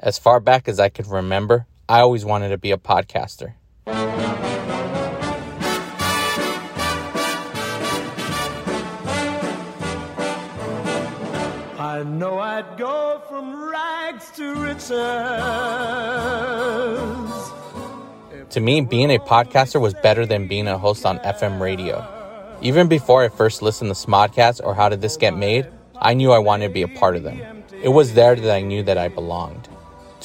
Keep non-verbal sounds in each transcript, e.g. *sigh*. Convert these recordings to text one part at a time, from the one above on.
As far back as I could remember, I always wanted to be a podcaster. I know I'd go from rags to riches. To me, being a podcaster was better than being a host on FM radio. Even before I first listened to Smodcast or How Did This Get Made, I knew I wanted to be a part of them. It was there that I knew that I belonged.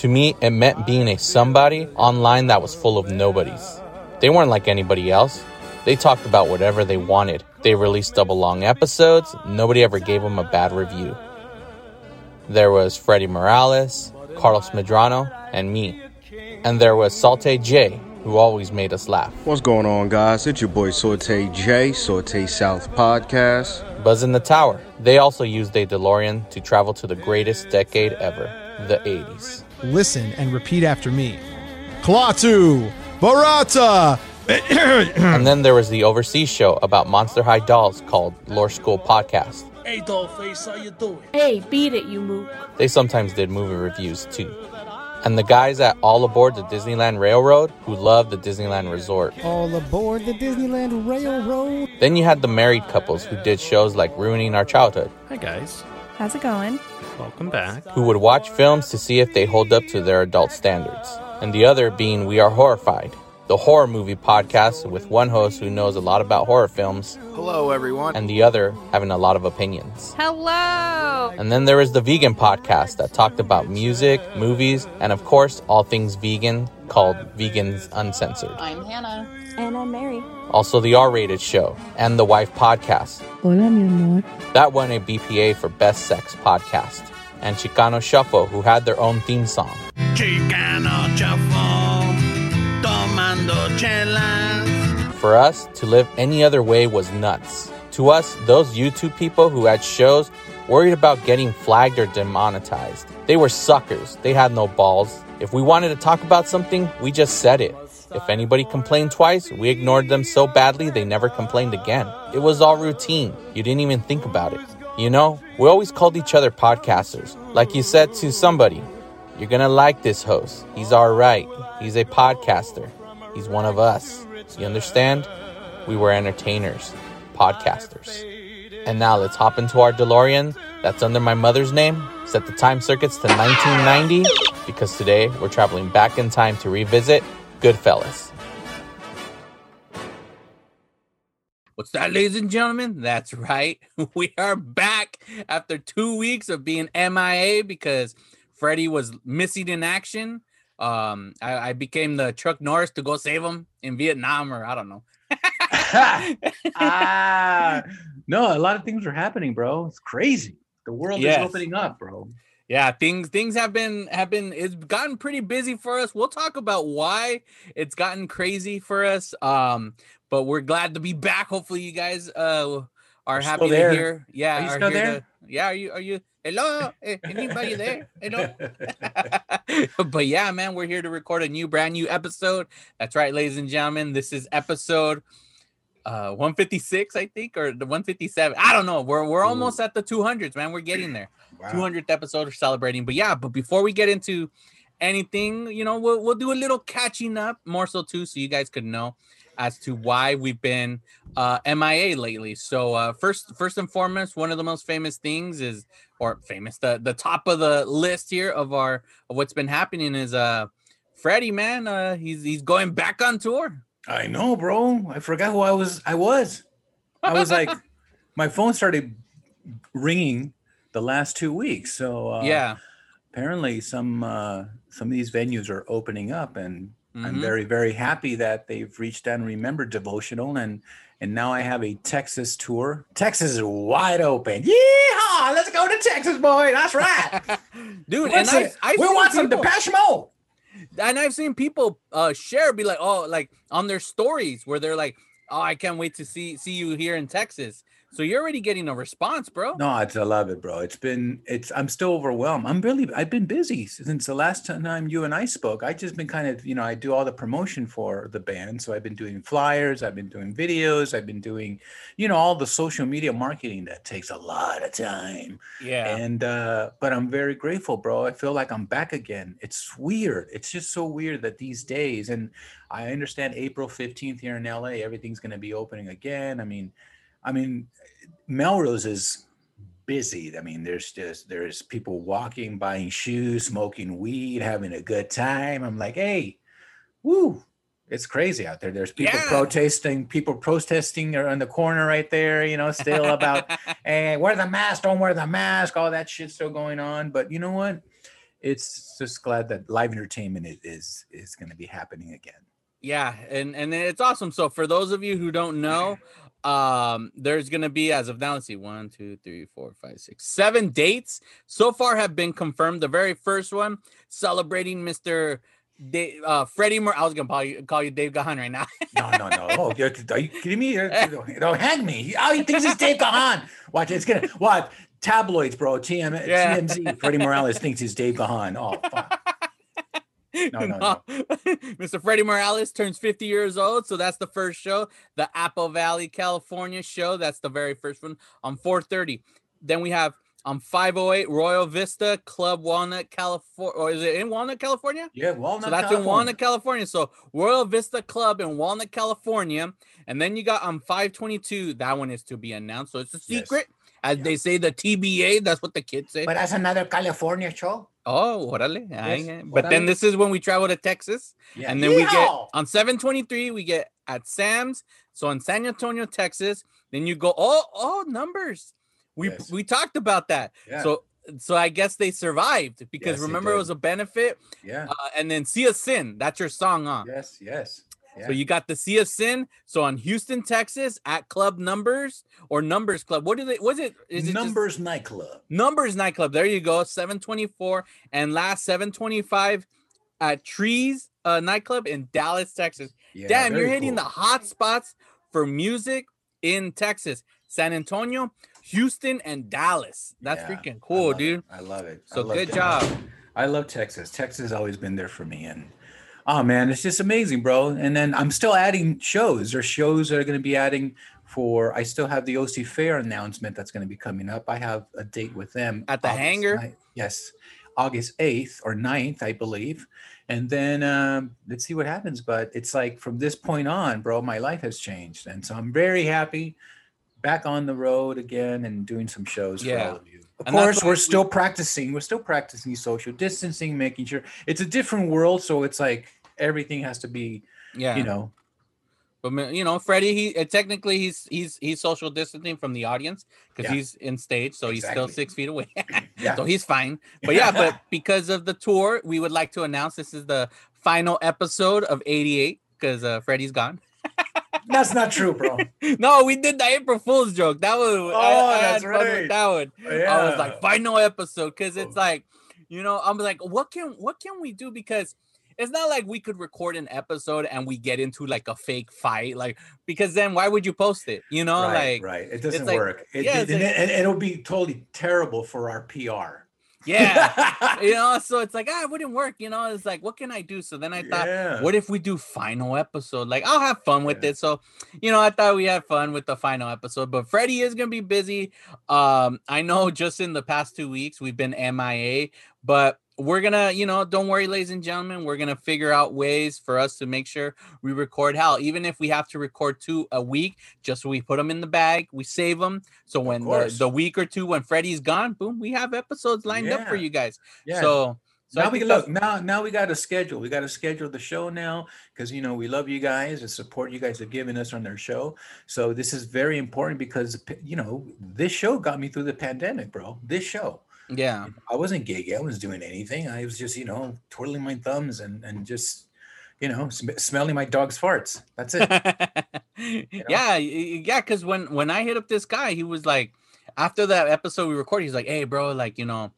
To me, it meant being a somebody online that was full of nobodies. They weren't like anybody else. They talked about whatever they wanted. They released double long episodes. Nobody ever gave them a bad review. There was Freddie Morales, Carlos Medrano, and me. And there was Saute J, who always made us laugh. What's going on, guys? It's your boy Saute J, Saute South Podcast. Buzz in the Tower. They also used a DeLorean to travel to the greatest decade ever, the 80s. Listen and repeat after me. Klaatu, Barada. *coughs* and then there was the overseas show about Monster High dolls called Lore School Podcast. Hey, Dollface, how you doing? Hey, beat it, you mook. They sometimes did movie reviews too. And the guys at All Aboard the Disneyland Railroad who loved the Disneyland Resort. All aboard the Disneyland Railroad. Then you had the married couples who did shows like Ruining Our Childhood. Hi, guys. How's it going? Welcome back. Who would watch films to see if they hold up to their adult standards. And the other being We Are Horrified, the horror movie podcast with one host who knows a lot about horror films. Hello, everyone. And the other having a lot of opinions. Hello. And then there is the vegan podcast that talked about music, movies, and of course, all things vegan called Vegans Uncensored. I'm Hannah. And I'm Mary. Also, the R rated show and the Wife podcast. Hola, mi amor. That won a BPA for Best Sex Podcast. And Chicano Shuffle, who had their own theme song. Chicano Shuffle, tomando chelas. For us, to live any other way was nuts. To us, those YouTube people who had shows worried about getting flagged or demonetized. They were suckers. They had no balls. If we wanted to talk about something, we just said it. If anybody complained twice, we ignored them so badly they never complained again. It was all routine. You didn't even think about it. You know, we always called each other podcasters. Like you said to somebody, you're gonna like this host. He's alright. He's a podcaster. He's one of us. You understand? We were entertainers, podcasters. And now let's hop into our DeLorean that's under my mother's name, set the time circuits to 1990, because today we're traveling back in time to revisit Goodfellas. What's that, ladies and gentlemen? That's right. *laughs* We are back after two weeks of being MIA because Freddie was missing in action. Um, I, I became the Chuck Norris to go save him in Vietnam, or I don't know. *laughs* ah, *laughs* no, a lot of things are happening, bro. It's crazy. The world Yes. is opening up, bro. Yeah, things things have been have been it's gotten pretty busy for us. We'll talk about why it's gotten crazy for us. Um, but we're glad to be back. Hopefully, you guys uh are We're happy to hear. Yeah, Are you still here there? to- yeah, are you are you hello? Eh, Anybody there? Hello. *laughs* but yeah, man, we're here to record a new brand new episode. That's right, ladies and gentlemen. This is episode uh 156, I think, or the 157. I don't know. We're we're almost at the 200s, man. We're getting there. *clears throat* 200th episode we're celebrating. But yeah, but before we get into anything, you know, we'll we'll do a little catching up, more so too, so you guys could know as to why we've been uh MIA lately. So uh first first and foremost, one of the most famous things is or famous the the top of the list here of our of what's been happening is uh Freddie man, uh he's he's going back on tour. I know, bro. I forgot who I was. I was. I was like, *laughs* my phone started ringing the last two weeks. So uh, yeah. apparently some uh, some of these venues are opening up, and I'm Mhm. very very happy that they've reached out and remembered devotional, and and now I have a Texas tour. Texas is wide open. Yeehaw! Let's go to Texas, boy. That's right. *laughs* Dude, and I, I we want some Depeche Mode. And I've seen people uh share be like, oh, like on their stories where they're like, oh, I can't wait to see see you here in Texas. So you're already getting a response, bro. No, it's, I love it, bro. It's been, it's, I'm still overwhelmed. I'm really, I've been busy since the last time you and I spoke. I just been kind of, you know, I do all the promotion for the band. So I've been doing flyers, I've been doing videos, I've been doing, you know, all the social media marketing that takes a lot of time. Yeah. And, uh, but I'm very grateful, bro. I feel like I'm back again. It's weird. It's just so weird that these days, and I understand April 15th here in LA, everything's going to be opening again. I mean, I mean, Melrose is busy. I mean, there's just there's people walking, buying shoes, smoking weed, having a good time. I'm like, hey, woo, it's crazy out there. There's people Yeah. protesting, people protesting are on the corner right there, you know, still about *laughs* hey, wear the mask, don't wear the mask, all that shit still going on. But you know what? It's just glad that live entertainment is is, is going to be happening again. Yeah, and and it's awesome. So for those of you who don't know, um, there's gonna be as of now. Let's see, one, two, three, four, five, six, seven dates so far have been confirmed. The very first one celebrating Mr. Da- uh, Freddie. Mer- I was gonna call you call you Dave Gahan right now. *laughs* No, no, no. Oh, you're, you kidding me? Don't hang me. Oh, he thinks he's Dave Gahan. Watch, it's gonna what tabloids, bro. TM, Yeah. TMZ. Freddie Morales thinks he's Dave Gahan. Oh, fuck. *laughs* No, *laughs* no, no. Mr. Freddie Morales turns 50 years old, so that's the first show, the Apple Valley, California show. That's the very first one on 4:30. Then we have um, on 508 Royal Vista Club, Walnut, California. Or oh, is it in Walnut, California? Yeah, Walnut. so that's in California. Walnut, California. So Royal Vista Club in Walnut, California. And then you got um, on 522. That one is to be announced. So it's a Yes. As they say, the TBA. That's what the kids say. But that's another California show. oh, orale. Yes, ay. But then this is when we travel to Texas. Yeah. And then we get on 723, we get at Sam's. So in San Antonio, Texas. Then you go, oh, oh, numbers. We Yes. we talked about that. Yeah. So so I guess they survived because Yes, remember it was a benefit. Yeah. Uh, and then Sea of Sin, that's your song, huh? Yes. Yes. Yeah. So you got the Sea of Sin. So on Houston, Texas, at Club Numbers or Numbers Club. What do they? Was it? Is it just- Numbers nightclub. Numbers nightclub. There you go. 724 and last 725 at Trees uh, nightclub in Dallas, Texas. Yeah, Damn, you're hitting cool. the hot spots for music in Texas. San Antonio, Houston, and Dallas. That's Yeah, freaking I cool, it. dude. I love it. So love good Tex- job. I love Texas. Texas has always been there for me. And oh man, it's just amazing, bro. And then I'm still adding shows. There's shows that are going to be adding for I still have the OC Fair announcement that's going to be coming up. I have a date with them At the August hangar? Yes. August 8th or 9th, I believe. And then um, let's see what happens. But it's like from this point on, bro, my life has changed. And so I'm very happy back on the road again and doing some shows Yeah. for all of you. Of And course, we're we- still practicing. We're still practicing social distancing, making sure it's a different world. So it's like everything has to be, Yeah. you know, But you know, Freddie, he uh, technically he's he's he's social distancing from the audience because Yeah. he's in stage, so he's still six feet away. *laughs* Yeah. so he's fine. *laughs* But yeah, but because of the tour, we would like to announce this is the final episode of 88 because uh, Freddie's gone. That's not true, bro. *laughs* no, we did the April Fool's joke. That was Oh, I, I that's had fun with right. that one. Yeah. I was like final episode because it's Oh. like, you know, I'm like, what can what can we do? Because it's not like we could record an episode and we get into like a fake fight, like because then why would you post it? You know, right, like right. It doesn't like- work. It, yeah, it, and, like- and it'll be totally terrible for our PR. Yeah, *laughs* you know. So it's like ah, it wouldn't work. You know, it's like what can I do? So then I thought, Yeah. what if we do final episode? Like I'll have fun with Yeah. it. So, you know, I thought we had fun with the final episode, but Freddie is gonna be busy. Um, I know just in the past two weeks we've been MIA, but we're gonna, you know, don't worry, ladies and gentlemen, we're gonna figure out ways for us to make sure we record hell, even if we have to record two a week, just so we put them in the bag, we save them. So when the, the week or two when Freddie's gone, boom, we have episodes lined up for you guys. Yeah. So, so now we can look now now we got to schedule. We got to schedule the show now because you know we love you guys and support you guys have given us on their show. So this is very important because you know this show got me through the pandemic bro. This show yeah. i wasn't gigging i wasn't doing anything i was just you know twirling my thumbs and and just you know sm- smelling my dog's farts that's it *laughs* yeah, y- y- yeah. Because when when I hit up this guy, he was like, after that episode we recorded, he's like, "Hey, bro, like you know,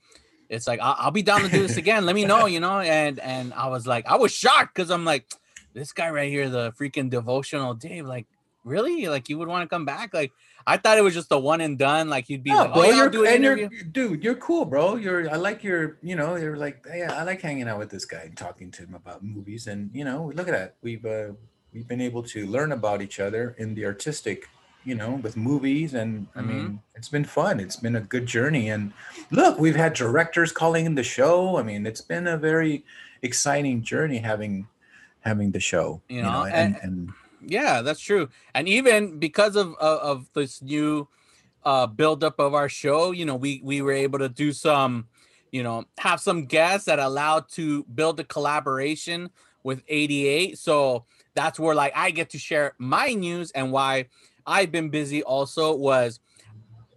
it's like I'll, I'll be down to do this again. Let me know, you know." And and I was like, I was shocked because I'm like, this guy right here, the freaking devotional Dave, like, Really? Like you would want to come back? Like I thought it was just a one and done. Like you'd be No, like, bro, oh, you're do an and you're dude, you're cool, bro. You're I like your, you know, you're like, yeah, I like hanging out with this guy and talking to him about movies. And you know, look at that. We've uh we've been able to learn about each other in the artistic, you know, with movies. And I Mhm. mean, it's been fun. It's been a good journey. And look, we've had directors calling in the show. I mean, it's been a very exciting journey having having the show. You know, and, and- and Yeah, that's true. And even because of of, of this new uh buildup of our show, you know, we we were able to do some, you know, have some guests that allowed to build a collaboration with 88. So that's where like I get to share my news and why I've been busy also was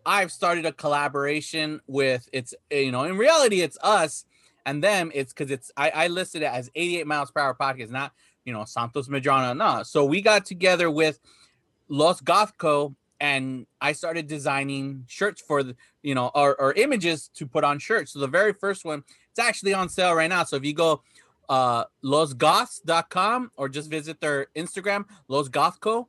I've started a collaboration with it's you know, in reality it's us and them it's because it's I, I listed it as 88 miles per hour podcast, not you know Santos Medrano. No, so we got together with Los Gothco and I started designing shirts for the you know or, or images to put on shirts. So the very first one, it's actually on sale right now. So if you go uh losgoths.com or just visit their Instagram, Los Gothco,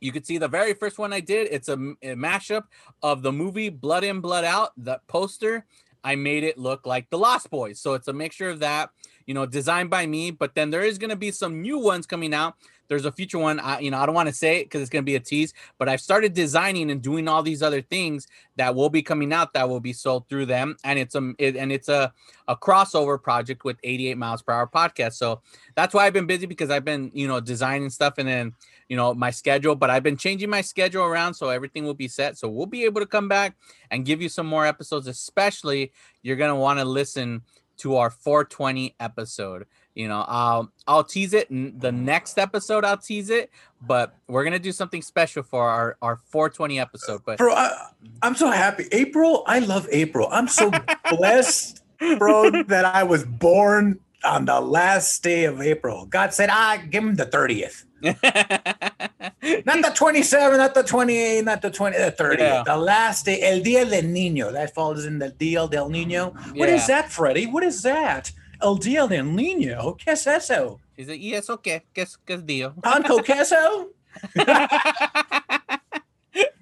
you could see the very first one I did. It's a mashup of the movie Blood In, Blood Out. The poster, I made it look like the Lost Boys. So it's a mixture of that, you know, designed by me. But then there is going to be some new ones coming out. There's a future one. I, you know, I don't want to say it because it's going to be a tease, but I've started designing and doing all these other things that will be coming out that will be sold through them. And it's a, it, and it's a, a crossover project with 88 miles per hour podcast. So that's why I've been busy because I've been, you know, designing stuff and then you know my schedule but i've been changing my schedule around so everything will be set so we'll be able to come back and give you some more episodes especially you're going to want to listen to our 420 episode. You know i'll i'll tease it the next episode i'll tease it but we're going to do something special for our our 420 episode but bro I, i'm so happy. April i love april. I'm so *laughs* blessed bro that i was born on the last day of april god said ah give him the 30th *laughs* not the 27 not the 28 not the 20 the 30th Yeah. the last day el dia del niño. That falls in the dia del niño. What is Yeah. that freddy? What is that? El dia del niño? Qué es eso? Is it yes okay qué? Es qué es dio pan con queso? *laughs* *laughs*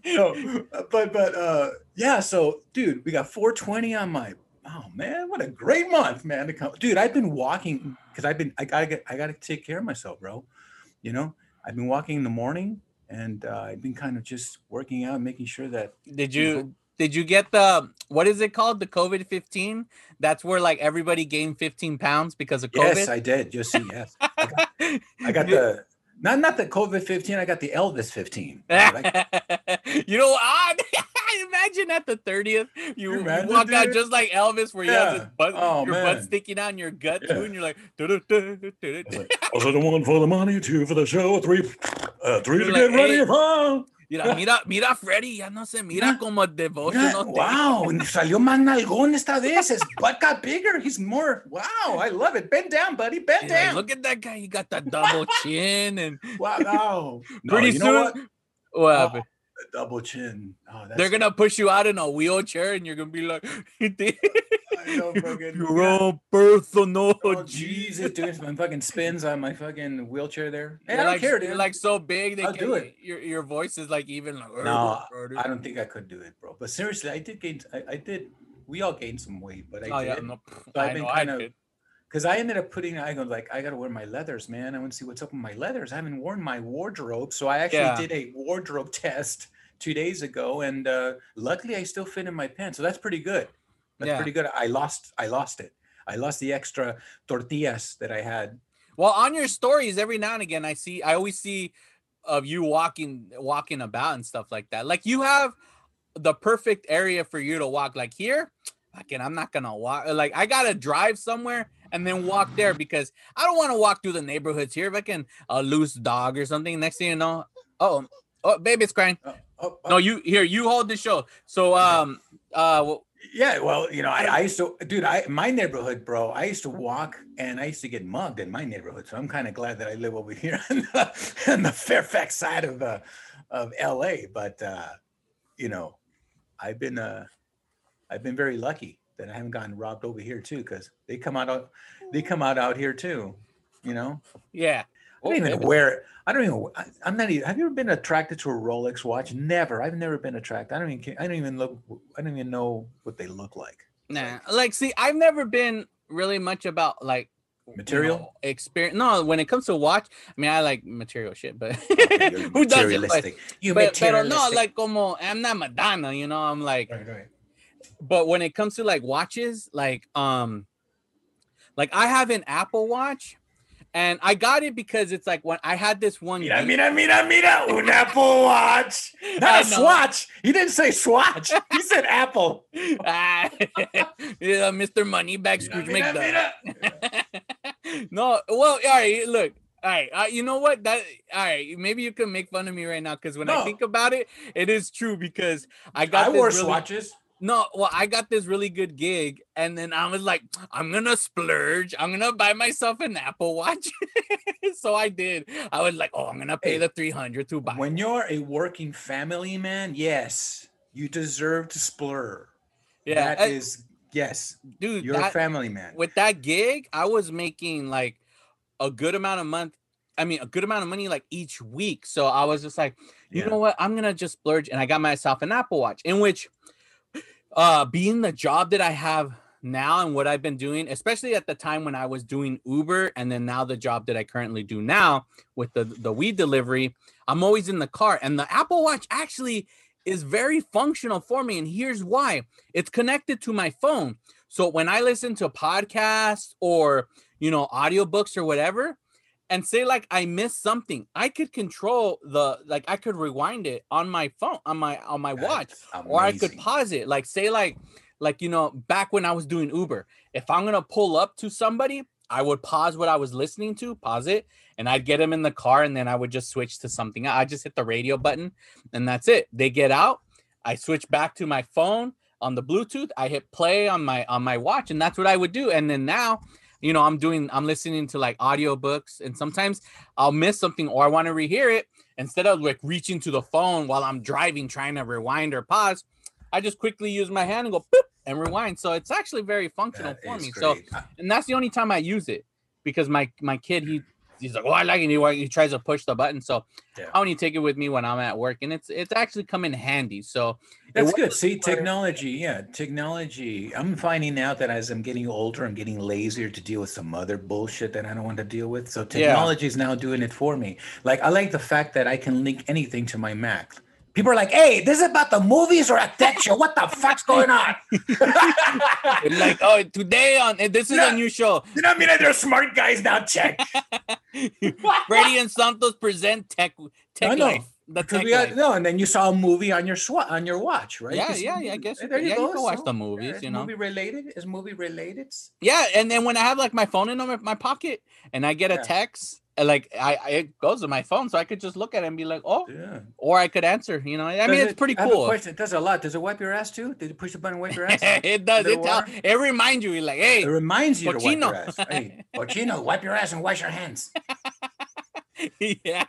No, but but uh yeah, so dude, we got 420 on my oh man, what a great month, man. To come. Dude, I've been walking because I've been I gotta get I gotta take care of myself, bro. You know, I've been walking in the morning and uh, I've been kind of just working out, making sure that Did you you know? did you get the what is it called? The COVID 15? That's where like everybody gained 15 pounds because of COVID. yes, I did. Just see, yes. I got, I *laughs* got the not not the COVID 15, I got the Elvis 15. *laughs* Like, you know, I, *laughs* imagine at the 30th, you, you walk out just like Elvis, where you have butt, Oh, your butt sticking out in your gut Yeah. too, and you're like. Also, the one for the money, two for the show, three, uh, three to get ready. "Hey." *laughs* mira, mira, mira, Freddy, ya no se mira como devotional. wow, salió más nalgón esta vez. His butt got bigger. He's more. Wow, I love it. Bend down, buddy. Bend down. Look at that guy, he got that double *laughs* chin, and wow, *laughs* no. Pretty soon, what? what Oh, happened? A double chin. Oh, that's They're gonna push you out in a wheelchair, and you're gonna be like, *laughs* I know, fucking- *laughs* "You're on personal." Oh, *laughs* Jesus, dude. My fucking spins on my fucking wheelchair there. Hey, I don't like, care, dude. You're like so big, they I'll do can't- it. Your your voice is like even like. no, I don't think I could do it, bro. But seriously, I did gain. I, I did. We all gained some weight, but I Oh yeah, did. no, I've I been kind of-. Because I ended up putting, I go like, I gotta wear my leathers, man. I want to see what's up with my leathers. I haven't worn my wardrobe, so I actually Yeah. did a wardrobe test two days ago, and uh, luckily I still fit in my pants. So that's pretty good. That's Yeah. pretty good. I lost, I lost it. I lost the extra tortillas that I had. Well, on your stories, every now and again, I see, I always see of you walking, walking about and stuff like that. Like you have the perfect area for you to walk. Like here, fucking, I'm not gonna walk. Like I gotta drive somewhere and then walk there because I don't want to walk through the neighborhoods here. If I can a loose dog or something, next thing you know, oh, oh, baby's crying. Oh, oh, No, oh, you here, you hold the show. So, um, uh, well, yeah. Well, you know, I, I used to, dude. I my neighborhood, bro. I used to walk, and I used to get mugged in my neighborhood. So I'm kind of glad that I live over here *laughs* on the, on the Fairfax side of uh, of LA. But uh, you know, I've been uh, I've been very lucky that I haven't gotten robbed over here too, because they come out out they come out out here too. You know, yeah, I don't even wear. it. I don't even. I, I'm not even. Have you ever been attracted to a Rolex watch? Never. I've never been attracted. I don't even. I don't even look. I don't even know what they look like. Nah, like see, I've never been really much about like you Material? know, experience. No, when it comes to watch, I mean, I like material shit, but *laughs* *laughs* who doesn't? But, materialistic. You but, pero no, like como I'm not Madonna, you know. I'm like, Right, right. but when it comes to like watches, like um, like I have an Apple Watch, and I got it because it's like when I had this one. Mira, geek- mira, mira, mira, un Apple Watch. Not a swatch. He didn't say swatch. He *laughs* said Apple. Ah, *laughs* yeah, Mr. Moneybag Mira, Scrooge mira, McDuck. *laughs* no, well, all right, look. All right, uh, you know what? That all right. Maybe you can make fun of me right now because when I think about it, it is true because I got I wore really, swatches. No, well, I got this really good gig, and then I was like, I'm gonna splurge. I'm gonna buy myself an Apple Watch. *laughs* so I did. I was like, oh, I'm gonna pay Hey, the 300 to buy. When you're a working family man, yes, you deserve to splur. yeah, that uh, is yes. dude. You're a family man. with that gig, I was making like a good amount of month. I mean, a good amount of money like each week. So I was just like, you Yeah. know what? I'm gonna just splurge, and I got myself an Apple Watch. In which, uh, being the job that I have now and what I've been doing, especially at the time when I was doing Uber, and then now the job that I currently do now with the the weed delivery, I'm always in the car, and the Apple Watch actually is very functional for me. And here's why: it's connected to my phone. So when I listen to podcasts or you know audiobooks or whatever, and say like I missed something, I could control the like I could rewind it on my phone on my on my watch, That's or I could pause it. Like say like like you know back when I was doing Uber, if I'm gonna pull up to somebody, I would pause what I was listening to, pause it, and I'd get them in the car, and then I would just switch to something. I just hit the radio button, and that's it. They get out. I switch back to my phone on the Bluetooth. I hit play on my on my watch, and that's what I would do. And then now, you know, I'm doing I'm listening to like audiobooks, and sometimes I'll miss something or I want to rehear it. Instead of like reaching to the phone while I'm driving, trying to rewind or pause, I just quickly use my hand and go boop and rewind. So it's actually very functional That for me. So great. I- and that's the only time I use it because my my kid he he's like, oh, I like it. He, he tries to push the button, so Yeah. I only take it with me when I'm at work, and it's it's actually come in handy. So That's good. See, technology, yeah, technology. I'm finding out that as I'm getting older, I'm getting lazier to deal with some other bullshit that I don't want to deal with. So technology is now doing it for me. Like I like the fact that I can link anything to my Mac. People are like, "Hey, this is about the movies or a tech show? What the fuck's going on?" *laughs* *laughs* Like, oh, today on eh, this is a new show. you know, what I mean, they're smart guys now. Check. *laughs* Freddie and Santos present tech tech I know, life. The tech we got, life. no, and then you saw a movie on your swat on your watch, right? Yeah, yeah, yeah, I guess you there you yeah, you go. can watch so, the movies, you know. movie related. Is movie related? Yeah, and then when I have like my phone in my, my pocket and I get a Yeah. text, and, like I, I it goes to my phone, so I could just look at it and be like, oh, Yeah. or I could answer. You know, I mean, Does it's pretty I have a cool. question. It does a lot. Does it wipe your ass too? Did you push the button and wipe your ass? *laughs* it does. It, tell, it reminds you, like, hey, It reminds you to wipe your ass. Hey, *laughs* Cochino, wipe your ass and wash your hands. *laughs* yeah.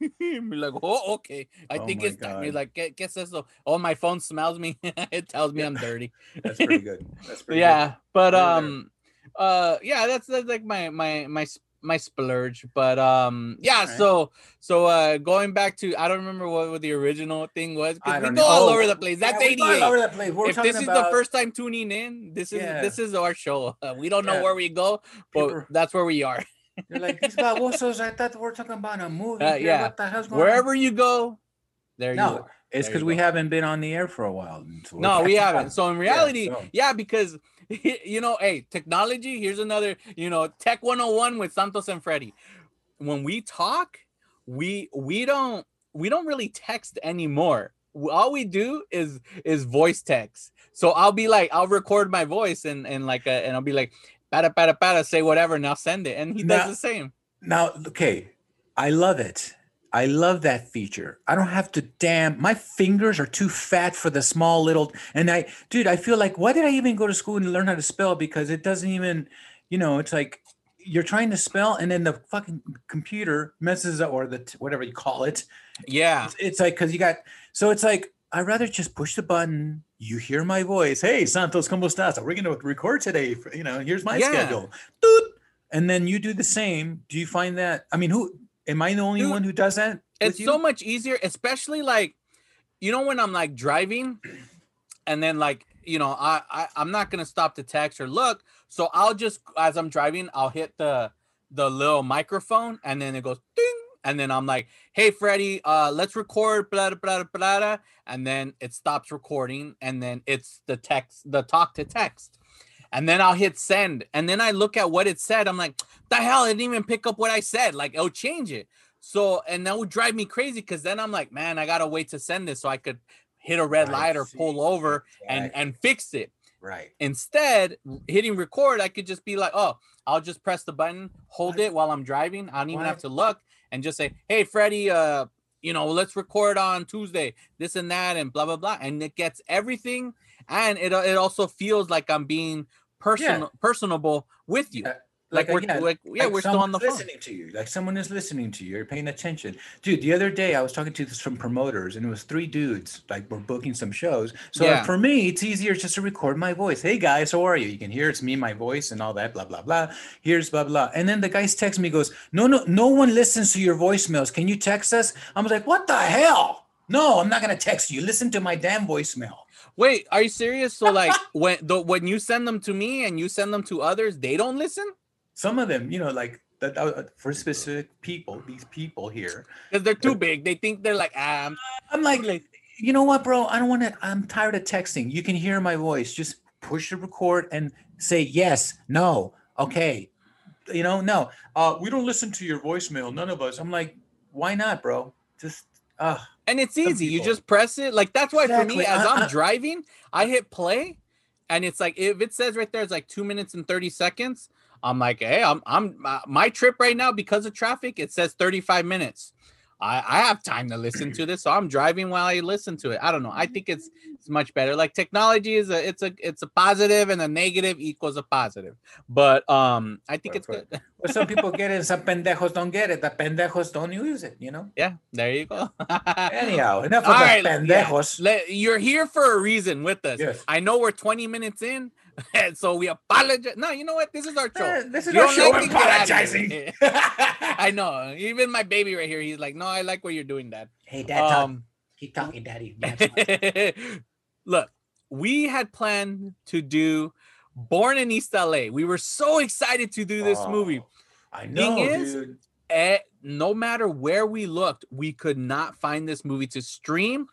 be like, oh, okay. I Oh think it's time. Like, ¿qué, qué es eso? Oh, my phone smells me. it tells me I'm dirty. That's pretty good. That's pretty yeah, but Right there. um, uh, yeah, that's that's like my my my my splurge. But um, yeah. Alright. So so uh, going back to I don't remember what, what the original thing was I because we go know. all Oh, over the place. That's we're 88. all over the place. We're if this is about the first time tuning in, this is Yeah. this is our show. Uh, we don't know Yeah. where we go, but People- that's where we are. You're like these babosos. I thought we're talking about a movie. Uh, yeah. What the hell's going Wherever on? you go, there you No, are. it's because we haven't been on the air for a while. so No, we haven't. So in reality, so- yeah, because *laughs* you know, hey, technology, here's another, you know, Tech 101 with Santos and Freddy. When we talk, we we don't we don't really text anymore. All we do is is voice text. So I'll be like, I'll record my voice and and like a, and I'll be like, para para para, say whatever, and I'll send it, and he Now- does the same. Now, okay, I love it. I love that feature. I don't have to damn my fingers are too fat for the small little and I dude, I feel like why did I even go to school and learn how to spell because it doesn't even, you know, it's like you're trying to spell and then the fucking computer messes up or the whatever you call it. Yeah, It's, it's like cuz you got so it's like I'd rather just push the button. You hear my voice. Hey, Santos, ¿cómo estás? We're going to record today. For, you know, here's my Yeah. schedule. Doot. and then you do the same. Do you find that? I mean, who am I the only Dude, one who does that? it's so much easier especially like you know when i'm like driving and then like you know I, I i'm not gonna stop to text or look. So i'll just as i'm driving i'll hit the the little microphone and then it goes ding. And then i'm like hey freddie uh let's record blah blah blah blah. And then it stops recording and then it's the text the talk to text and then I'll hit send, and then I look at what it said. I'm like, the hell, it didn't even pick up what I said. Like, it'll change it. So, and that would drive me crazy because then I'm like, man, I gotta wait to send this so I could hit a red Right, light or pull over and and fix it. right. Instead, hitting record, I could just be like, oh, I'll just press the button, hold What? it while I'm driving. I don't even have to look and just say, hey, Freddie, uh, you know, let's record on Tuesday, this and that, and blah blah blah, and it gets everything, and it it also feels like I'm being personal personable with you. Uh, uh, yeah, Like, a- we're like yeah, we're still on the phone. listening to you. Like someone is listening to you. You're paying attention, dude. The other day I was talking to some promoters, and it was three dudes. Like we're booking some shows. So Yeah. for me, it's easier just to record my voice. Hey guys, how are you? You can hear it's me, my voice, and all that. Blah blah blah. Here's blah blah. And then the guys text me, goes, no no no one listens to your voicemails. Can you text us? I'm like, what the hell? No, I'm not gonna text you. Listen to my damn voicemail. Wait, are you serious? So like *laughs* when the when you send them to me and you send them to others, they don't listen Some of them, you know, like that uh, for specific people, these people here. because they're too big. They think they're like, ah, I'm I'm like, like, you know what, bro? I don't want to. I'm tired of texting. You can hear my voice. Just push the record and say yes, no, okay. You know, no. Uh, we don't listen to your voicemail. None of us. I'm like, why not, bro? Just uh and it's easy. You just press it. Like that's why for me, as I- I'm driving, I hit play, and it's like if it says right there, it's like two minutes and thirty seconds. I'm like, hey, I'm I'm uh, my trip right now because of traffic. It says 35 minutes. I, I have time to listen to this, so I'm driving while I listen to it. I don't know. I think it's it's much better. Like technology is a it's a it's a positive and a negative equals a positive. But um, I think it's good. *laughs* but some people get it, some pendejos don't get it. The pendejos don't use it. You know. yeah, there you go. *laughs* Anyhow, enough All of the right, yeah. pendejos. Let, you're here for a reason with us. Yes. I know we're 20 minutes in, *laughs* so we apologize. No, you know what? This is our show. Eh, *laughs* this is You our show. like I'm it, get out of apologizing. *laughs* I know. Even my baby right here, he's like, no, I like what you're doing, Dad. hey, dad, talk. Um, keep talking, daddy. look, we had planned to do Born in East LA. We were so excited to do this movie. Oh, I know, is- dude. Eh, no matter where we looked, we could not find this movie to stream.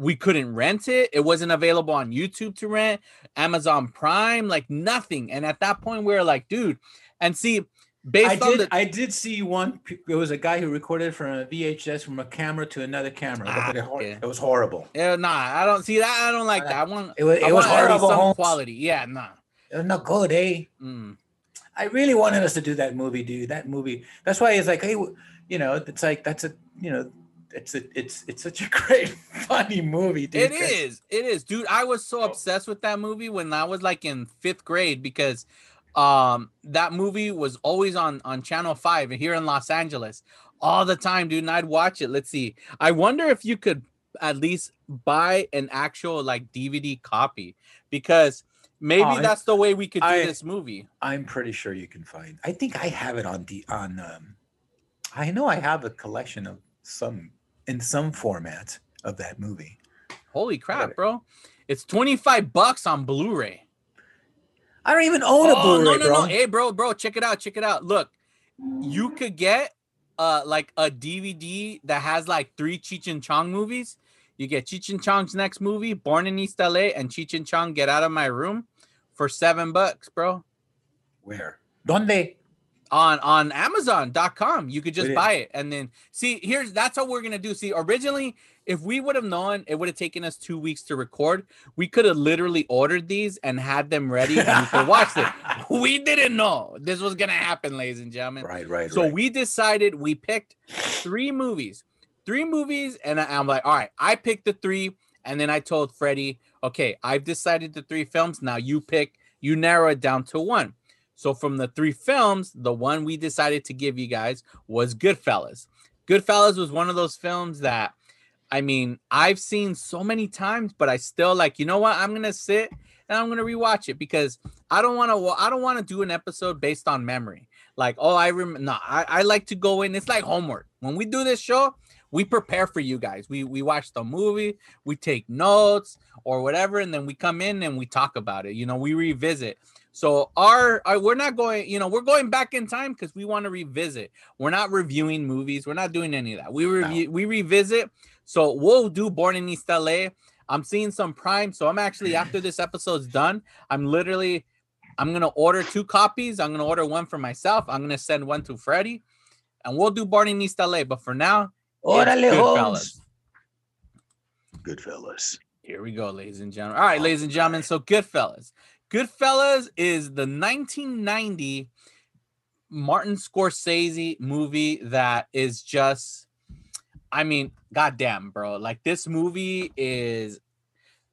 We couldn't rent it. It wasn't available on YouTube to rent, Amazon Prime, like nothing. And at that point, we were like, dude, and see, based I on did. the I did see one. It was a guy who recorded from a VHS from a camera to another camera. Ah, it, hor- okay. it was horrible. Eh, nah, I don't see that. I don't like that. I want It was. It was want at least horrible. some Holmes. quality. Yeah, nah. It not good, eh? Mm. I really wanted us to do that movie, dude. That movie. That's why it's like, hey, you know, it's like that's a, you know, it's a, it's it's such a great, *laughs* funny movie, dude. It is. It is, dude. I was so obsessed with that movie when I was like in fifth grade because um that movie was always on on channel 5 here in los angeles all the time dude and i'd watch it let's see i wonder if you could at least buy an actual like dvd copy because maybe Oh, I- that's the way we could do I- this movie I'm pretty sure you can find. I think I have it on the on. Um, I know I have a collection of some in some format of that movie. holy crap bro it's 25 bucks on blu-ray I don't even own a Oh, Blu-ray, no, no, bro. no. Hey, bro, bro, check it out. Check it out. Look, you could get uh like a DVD that has like three Cheech and Chong movies. You get Cheech and Chong's next movie, Born in East LA, and Cheech and Chong Get Out of My Room for seven bucks, bro. Where? Donde? On on Amazon.com. You could just buy it. And then see, here's that's what we're gonna do. See, originally, if we would have known it would have taken us two weeks to record, we could have literally ordered these and had them ready and we could watch it. *laughs* We didn't know this was gonna happen, ladies and gentlemen. Right, right, So right. we decided we picked three movies, three movies, and I- I'm like, all right, I picked the three, and then I told Freddie, okay, I've decided the three films. Now you pick, you narrow it down to one. So from the three films, the one we decided to give you guys was Goodfellas. Goodfellas was one of those films that, I mean, I've seen so many times, but I still like, you know what? I'm gonna sit and I'm gonna rewatch it because I don't want to. I don't want to do an episode based on memory. Like, oh, I remember. No, I, I like to go in. It's like homework. When we do this show, we prepare for you guys. We we watch the movie, we take notes or whatever, and then we come in and we talk about it. You know, we revisit. So our, our we're not going, you know, we're going back in time because we want to revisit. We're not reviewing movies. We're not doing any of that. We review, we revisit. So we'll do Born in East LA. I'm seeing some Prime, so I'm actually after this *laughs* episode's done, I'm literally, I'm gonna order two copies. I'm gonna order one for myself. I'm gonna send one to Freddie, and we'll do Born in East LA. But for now, it's Órale, Goodfellas. Goodfellas. Here we go, ladies and gentlemen. All right, ladies and gentlemen. So Goodfellas. Goodfellas is the 1990 Martin Scorsese movie that is just, I mean, goddamn, bro. Like this movie is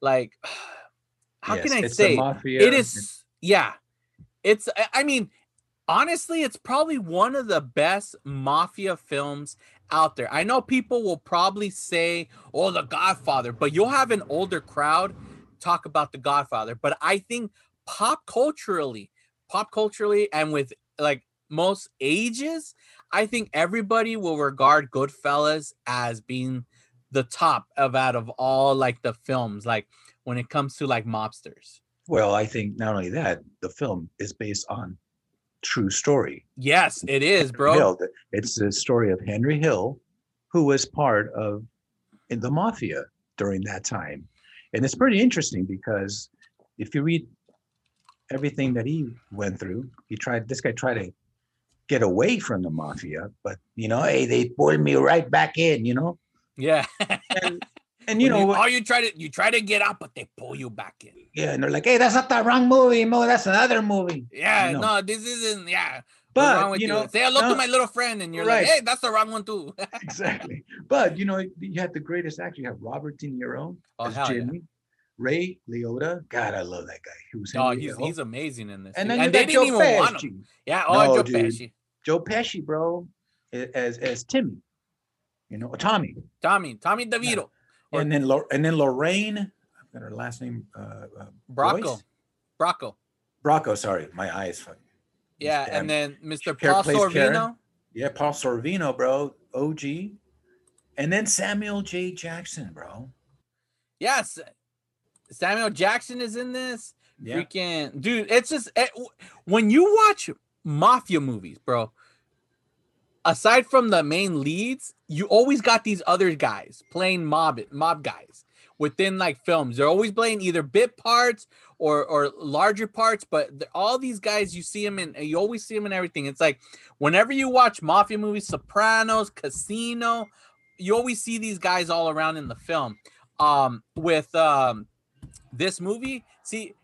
like, *sighs* how Yes, can I say? It is, yeah. It's, I- I mean, honestly, it's probably one of the best mafia films out there. I know people will probably say, "Oh, The Godfather," but you'll have an older crowd talk about The Godfather. But I think pop culturally, pop culturally, and with like most ages, I think everybody will regard Goodfellas as being the top of out of all like the films, like when it comes to like mobsters. Well, I think not only that, the film is based on true story. Yes, it is, bro. Hill. It's the story of Henry Hill, who was part of in the mafia during that time. And it's pretty interesting because if you read everything that he went through, he tried this guy tried to get away from the mafia, but you know, hey, they pulled me right back in, you know. Yeah. And *laughs* and you When know what? oh, you try to you try to get out, but they pull you back in. Yeah, and they're like, hey, that's not the wrong movie, Mo. That's another movie. Yeah, know. no, this isn't. Yeah, But, you you? know, Say hello no- to my little friend, and you're Right. like, hey, that's the wrong one too. *laughs* exactly. But you know, you had the greatest actor. You have Robert De Niro Oh, as Jimmy. yeah. Ray Liotta. God, I love that guy. He was oh, he's he's amazing in this. and then you they didn't Joe even want him. Pesci. Yeah, oh, No, Joe dude. Pesci, Joe Pesci, bro, as as Timmy. You know, Tommy. Tommy, Tommy DeVito, Or- and then and then Lorraine. I've got her last name. Uh, uh, Bracco, Boyce? Bracco. Bracco. Sorry, my eyes. fuck- Yeah, Damn. and then Mr. Paul plays Karen. Sorvino. Yeah, Paul Sorvino, bro. OG. And then Samuel J. Jackson, bro. Yes, Samuel Jackson is in this. Yeah. Freaking dude, it's just it, when you watch mafia movies, bro. Aside from the main leads, you always got these other guys playing mob mob guys within like films. They're always playing either bit parts or or larger parts, but all these guys you see them in. You always see them in everything. It's like whenever you watch mafia movies, Sopranos, Casino, you always see these guys all around in the film. Um, with um this movie, see,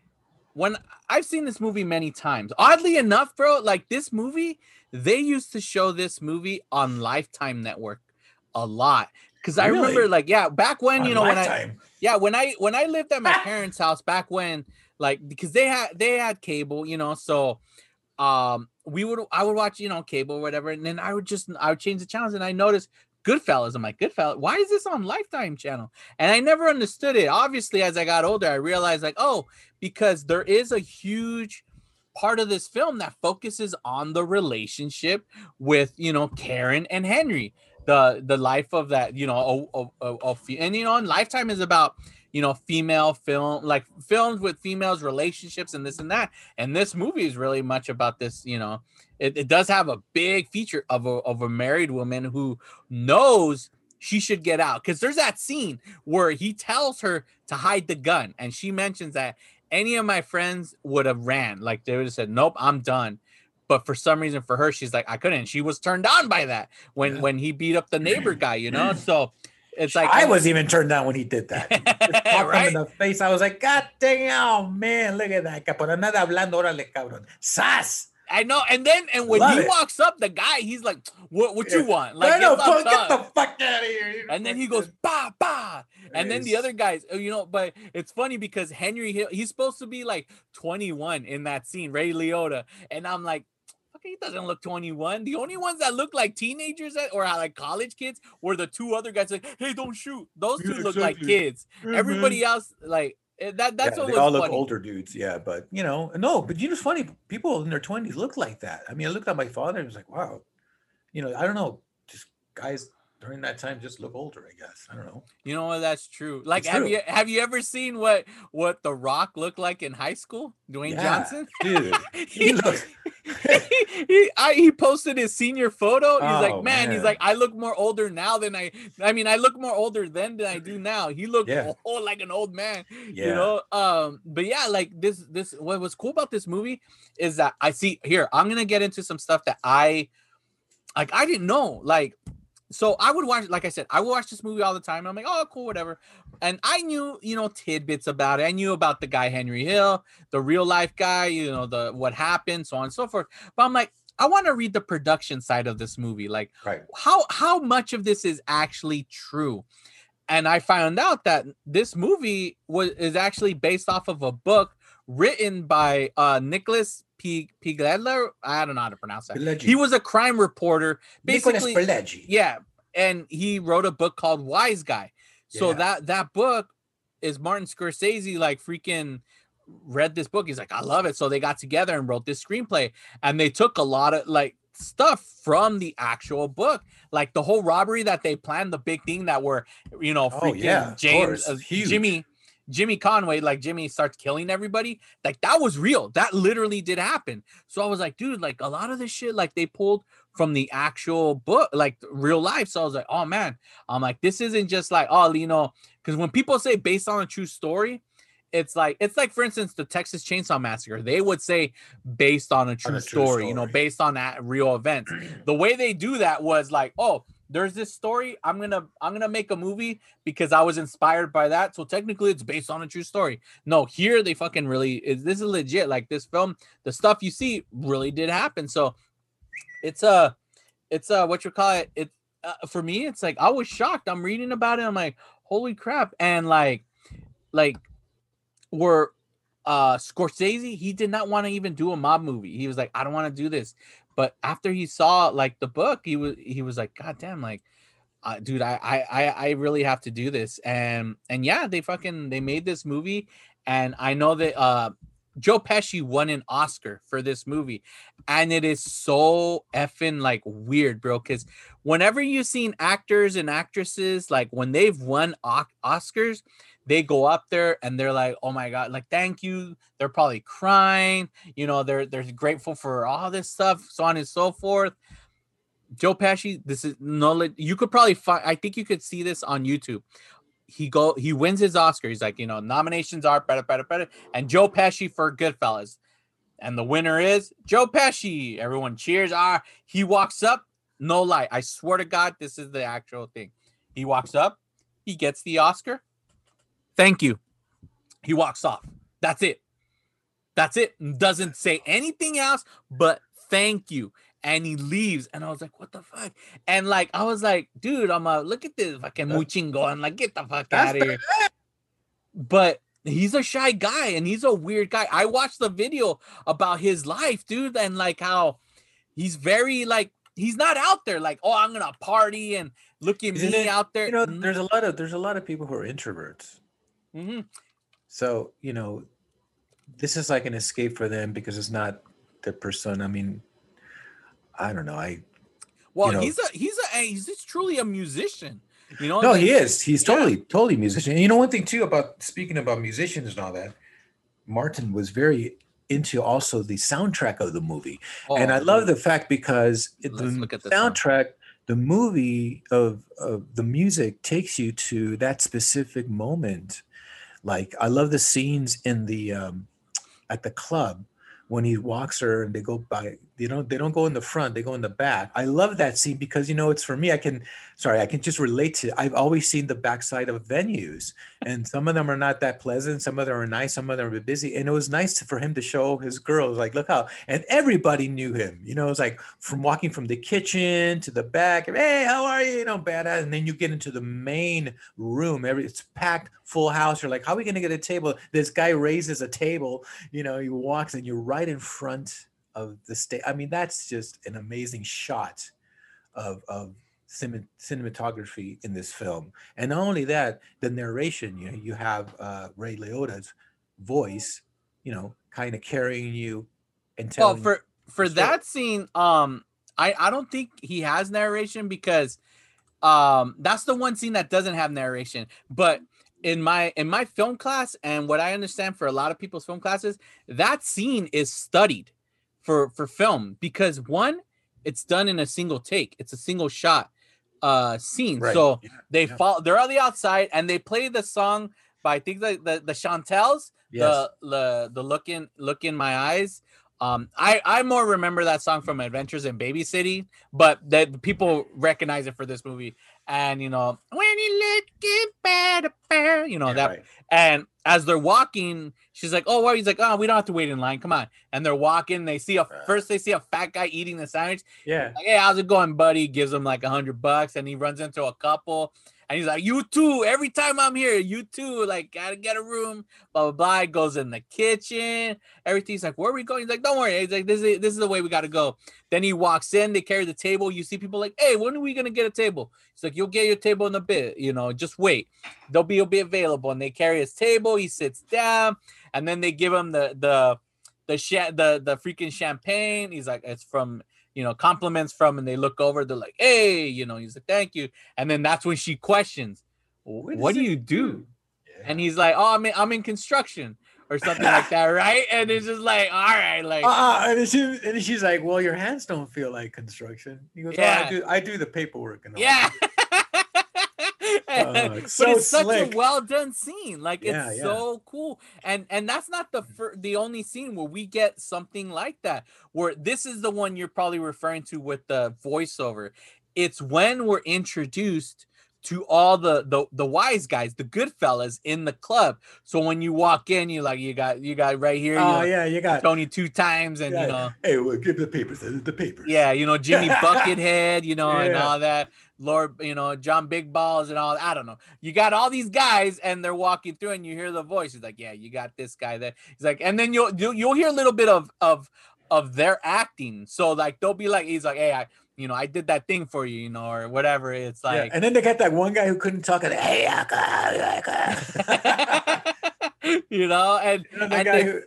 when I've seen this movie many times, oddly enough, bro, like this movie, they used to show this movie on Lifetime Network a lot. Cause I remember, like, yeah, back when On you know when I yeah when I when I lived at my *laughs* parents' house back when like because they had they had cable, you know, so um we would I would watch you know cable or whatever, and then I would just I would change the channels and I noticed Goodfellas. I'm like Goodfellas. Why is this on Lifetime channel? And I never understood it. Obviously, as I got older, I realized like oh because there is a huge part of this film that focuses on the relationship with you know Karen and Henry the the life of that you know of, of, of, and you know and lifetime is about you know female film like films with females relationships and this and that. And this movie is really much about this you know it, it does have a big feature of a, of a married woman who knows she should get out. Because there's that scene where he tells her to hide the gun and she mentions that any of my friends would have ran. Like they would have said nope i'm done. But for some reason for her she's like i couldn't. She was turned on by that when Yeah. when he beat up the neighbor *clears throat* guy you know? So it's like I was even turned down when he did that. Just *laughs* popped him right in the face. I was like, God oh man, look at that. Que por nada hablando, órale, cabrón. ¡Sas! I know, and then and when Love he it. walks up, the guy he's like, "What? What you want?" Like, no, fuck, get the fuck out of here. and then he goes, "Bah bah," and then the other guys, uh, you know. But it's funny because Henry Hill, he's supposed to be like 21 in that scene, Ray Liotta, and I'm like. Okay, he doesn't look 21. The only ones that look like teenagers at, or like college kids were the two other guys. Like, hey, don't shoot. Those two Yeah, look like kids. Yeah, man. Everybody else, like Eh, That that's yeah, what they was all look funny. older dudes. Yeah, but you know, no, but you know, it's funny. People in their twenties look like that. I mean, I looked at my father and was like, wow, you know, I don't know, just guys during that time just look older. I guess I don't know. You know what? That's true. Like, It's have true. you have you ever seen what what The Rock looked like in high school? Dwayne Yeah, Johnson. *laughs* dude. he, He look- *laughs* he, I, he posted his senior photo. He's Oh, like, man, he's like, I look more older now than I. I mean, I look more older then than I do *clears throat* now. He looked Yeah. *laughs* old, like an old man. Yeah. You know. Um. But yeah, like this. This. What was cool about this movie is that I see here. I'm gonna get into some stuff that I, like, I didn't know. Like, so I would watch, like I said, I would watch this movie all the time. I'm like, oh, cool, whatever. And I knew, you know, tidbits about it. I knew about the guy Henry Hill, the real life guy, you know, the what happened, so on and so forth. But I'm like, I want to read the production side of this movie. Like, Right. how how much of this is actually true? And I found out that this movie was is actually based off of a book written by uh Nicholas P. Pigledler. I don't know how to pronounce that. Pileggi. He was a crime reporter, basically. Yeah, and he wrote a book called Wise Guy. So Yeah. that that book is Martin Scorsese like freaking read this book. He's like, I love it. So they got together and wrote this screenplay, and they took a lot of like stuff from the actual book, like the whole robbery that they planned, the big thing that were, you know, Oh, freaking yeah, James, uh. Jimmy. Jimmy Conway, like Jimmy starts killing everybody, like that was real. That literally did happen. So I was like, dude, like a lot of this shit, like they pulled from the actual book, like real life. So I was like, oh man, I'm like, this isn't just like, oh, you know, because when people say based on a true story, it's like it's like for instance the Texas Chainsaw Massacre. They would say based on a true, a true story, you know, based on that real events. *clears throat* the way they do that was like, oh, there's this story. I'm gonna I'm gonna make a movie because I was inspired by that. So technically, it's based on a true story. No, here they fucking really is. This is legit. Like this film, the stuff you see really did happen. So it's a it's a what you call it. It uh, for me, it's like I was shocked. I'm reading about it. I'm like, holy crap! And like, like, were uh Scorsese, he did not want to even do a mob movie. He was like, I don't want to do this. But after he saw like the book, he was he was like, God damn, like, uh, dude, I, I I I really have to do this. And and yeah, they fucking they made this movie, and I know that uh Joe Pesci won an Oscar for this movie, and it is so effing like weird, bro. Because whenever you've seen actors and actresses like when they've won o- Oscars, they go up there and they're like, "Oh my god, like thank you." They're probably crying, you know. They're they're grateful for all this stuff, so on and so forth. Joe Pesci, this is no. You could probably find. I think you could see this on YouTube. He go. He wins his Oscar. He's like, you know, nominations are better, better, better, and Joe Pesci for Goodfellas, and the winner is Joe Pesci. Everyone cheers. Ah, he walks up. No lie, I swear to God, this is the actual thing. He walks up. He gets the Oscar. Thank you. He walks off. That's it. That's it. Doesn't say anything else but thank you. And he leaves. And I was like, what the fuck? And like, I was like, dude, I'm uh, look at this fucking mooching going. Like, get the fuck out of here. But he's a shy guy and he's a weird guy. I watched the video about his life, dude, and like how he's very like he's not out there like, oh, I'm gonna party and look at Isn't me it- out there. You know, there's a lot of there's a lot of people who are introverts. Hmm So, you know, this is like an escape for them because it's not their persona. I mean, I don't know. I Well, know- he's a he's a he's truly a musician. You know, no, like- he is. He's Yeah. totally, totally musician. And you know, one thing too about speaking about musicians and all that, Martin was very into also the soundtrack of the movie. and Oh, I love the fact because Let's the look at the sound. soundtrack, the movie of, of the music takes you to that specific moment. Like I love the scenes in the um, at the club when he walks her and they go by you know they don't go in the front they go in the back. I love that scene because you know it's for me i can sorry i can just relate to i've always seen the backside of venues and *laughs* some of them are not that pleasant some of them are nice some of them are busy and it was nice for him to show his girls like look how and everybody knew him you know it's like from walking from the kitchen to the back hey how are you? You know badass and then you get into the main room every it's packed full house you're like how are we going to get a table? This guy raises a table you know he walks and you're right in front of the state. i mean that's just an amazing shot of of cinematography in this film, and not only that, the narration. You know, you have uh, Ray Liotta's voice, you know, kind of carrying you and telling. Well, for for that scene, um, I I don't think he has narration because, um, that's the one scene that doesn't have narration. But in my in my film class, and what I understand for a lot of people's film classes, that scene is studied for for film because one, it's done in a single take. It's a single shot, uh, scene. Right. So Yeah, they yeah. fall. They're on the outside and they play the song by I think the the, the Chantels yes, the the the look in look in my eyes um i i more remember that song from adventures in babysitting but that people recognize it for this movie and you know when you look better better you know yeah, that right. and as they're walking she's like oh well he's like oh we don't have to wait in line. Come on. And they're walking they see a uh. first they see a fat guy eating the sandwich. Yeah, like, hey, how's it going, buddy? Gives him like a hundred bucks, and he runs into a couple, and he's like, you too. Every time I'm here, you too. Like, gotta get a room. Blah blah blah. He goes in the kitchen. Everything's like, where are we going? He's like, don't worry. He's like, this is this is the way we gotta go. Then he walks in. They carry the table. You see people like, hey, when are we gonna get a table? He's like, you'll get your table in a bit. You know, just wait. They'll be be available. And they carry his table. He sits down, and then they give him the the the the the freaking champagne. He's like, it's from you know, compliments from, and they look over, they're like, hey, you know, he's like, thank you. And then that's when she questions, What do you do? Yeah. And he's like, oh, I'm in, I'm in construction or something like that, *laughs* right? And it's just like, all right, like, Uh-uh. And, she, and she's like, "Well, your hands don't feel like construction." He goes, oh, "Yeah, Yeah. I do. I do the paperwork and all." yeah. *laughs* Uh, *laughs* but so it's such a well done scene. Like Yeah, it's yeah. so cool. And and that's not the fir- the only scene where we get something like that. Where this is the one you're probably referring to with the voiceover. It's when we're introduced to all the the the wise guys, the good fellas in the club. So when you walk in, you like you got you got right here, you Oh know, yeah, you got. Tony two times, and yeah. you know, Hey, well, give the papers. The, the papers. yeah, you know, Jimmy *laughs* Buckethead, you know, and all that. Lord, you know, John Big Balls and all. I don't know. You got all these guys, and they're walking through, and you hear the voice. He's like, "Yeah, you got this guy." There. He's like, and then you'll you'll, you'll hear a little bit of of of their acting. So like, they'll be like, he's like, "Hey, I." You know, I did that thing for you, you know, or whatever. It's Yeah, like, And then they got that one guy who couldn't talk. And hey, *laughs* you know, and, *laughs* you know, the and guy they- who,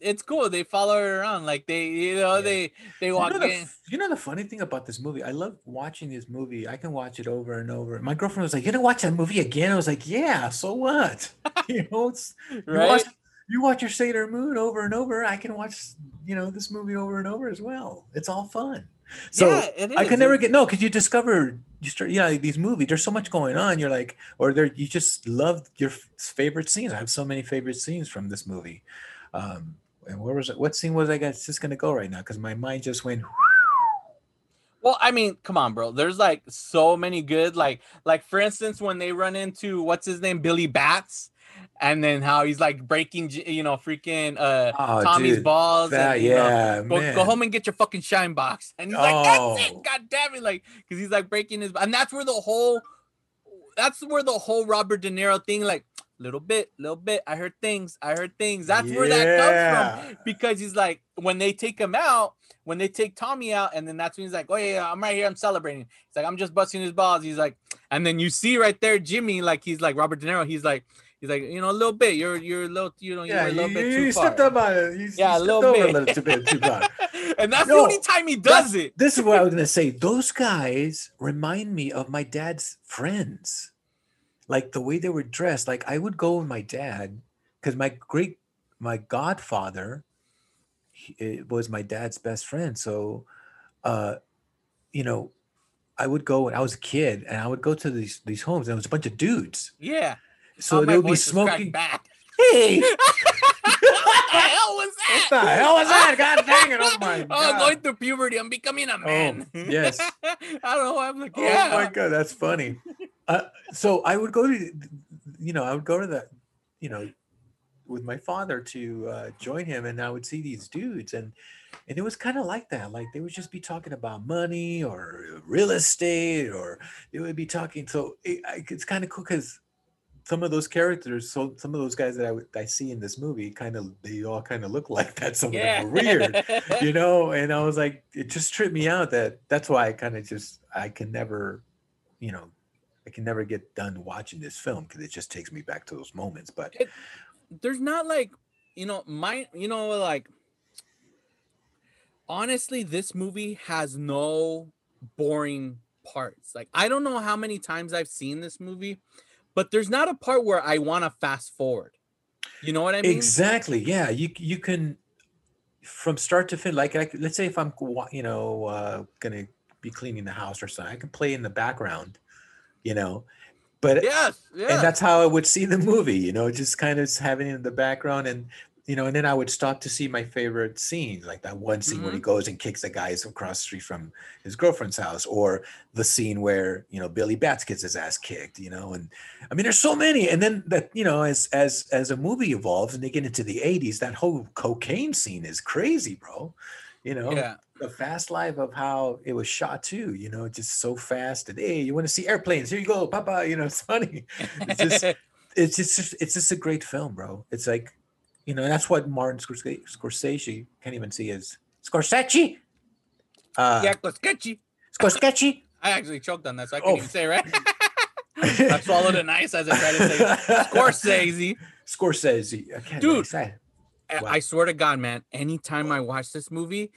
it's cool. They follow her around, like they, you know, Yeah. they they you walk know, in. f- you know the funny thing about this movie? I love watching this movie. I can watch it over and over. My girlfriend was like, "You gonna watch that movie again?" I was like, "Yeah." So what? *laughs* you know, it's, you Right? watch you watch your Sailor Moon over and over. I can watch you know this movie over and over as well. It's all fun. So yeah, it I can never get no because you discover you start yeah like these movies. There's so much going on. You're like, or there you just love your favorite scenes. I have so many favorite scenes from this movie. Um, and where was it? What scene was I guess just gonna go right now? Because my mind just went. Well, I mean, come on, bro. There's like so many good, like, like for instance, when they run into what's his name, Billy Batts, and then how he's like breaking, you know, freaking uh Oh, Tommy's dude, balls. That, and, you know, yeah, Go, go home and get your fucking shine box. And he's like, that's Oh. it. God damn it. Like, because he's like breaking his, and that's where the whole, that's where the whole Robert De Niro thing, like, little bit, little bit. I heard things. I heard things. That's where that comes from because he's like when they take him out, when they take Tommy out, and then that's when he's like, "Oh yeah, yeah, I'm right here, I'm celebrating." He's like, "I'm just busting his balls." He's like, and then you see right there Jimmy, like he's like Robert De Niro. He's like, he's like, you know, a little bit. You're you're a little, you know, you're Yeah, a little you, bit you, too you far. stepped up on it. You, you Yeah, a stepped little bit. a little too bit too far. *laughs* and that's the only time he does it. This is what I was gonna *laughs* say. Those guys remind me of my dad's friends, like the way they were dressed. Like I would go with my dad because my great, my godfather, he, it was my dad's best friend. So, uh, you know, I would go when I was a kid, and I would go to these these homes, and it was a bunch of dudes. Yeah. So Oh, they would be voice just cracked smoking. Back. *laughs* Hey, what the hell was *laughs* that? what the hell was that? God dang it! Oh *laughs* my Oh, god! going through puberty, I'm becoming a man. yes. I don't know. Why I'm like, Oh yeah. my god, that's funny. Uh, so I would go to, you know, I would go to the, you know, with my father to uh, join him, and I would see these dudes, and and it was kind of like that. Like they would just be talking about money or real estate, or they would be talking. So it, it's kind of cool because some of those characters, so some of those guys that I, would- I see in this movie, kind of they all kind of look *laughs* like that. Some Yeah. of them are weird, you know. And I was like, it just tripped me out. That that's why I kind of just I can never, you know, I can never get done watching this film because it just takes me back to those moments. But It- There's not like, you know, my, you know, like, honestly, this movie has no boring parts. Like, I don't know how many times I've seen this movie, but there's not a part where I want to fast forward. You know what I mean? Exactly. Yeah, you you can from start to finish. Like, like let's say if I'm you know uh, gonna be cleaning the house or something, I can play in the background, you know. But Yes. Yeah. and that's how I would see the movie, you know, just kind of having it in the background and you know, and then I would stop to see my favorite scenes, like that one scene where he mm-hmm. goes and kicks the guys across the street from his girlfriend's house, or the scene where you know Billy Batts gets his ass kicked, you know, and I mean, there's so many. And then that you know, as as as a movie evolves and they get into the 80s, that whole cocaine scene is crazy, bro. You know, yeah. The fast life of how it was shot too, you know, just so fast. And hey, you want to see airplanes? Here you go, Papa. You know, it's funny. *laughs* It's just it's just it's just a great film, bro. It's like, you know, that's what Martin Scorsese, Scorsese can't even see as Scorsese. Uh, yeah, sketchy. Scorsese. *laughs* I actually choked on that, so I couldn't Oh. even say it right. *laughs* I swallowed it nice as I tried to say Scorsese. Scorsese. I can't Dude. say. I-. I swear to God, man, anytime I watch this movie,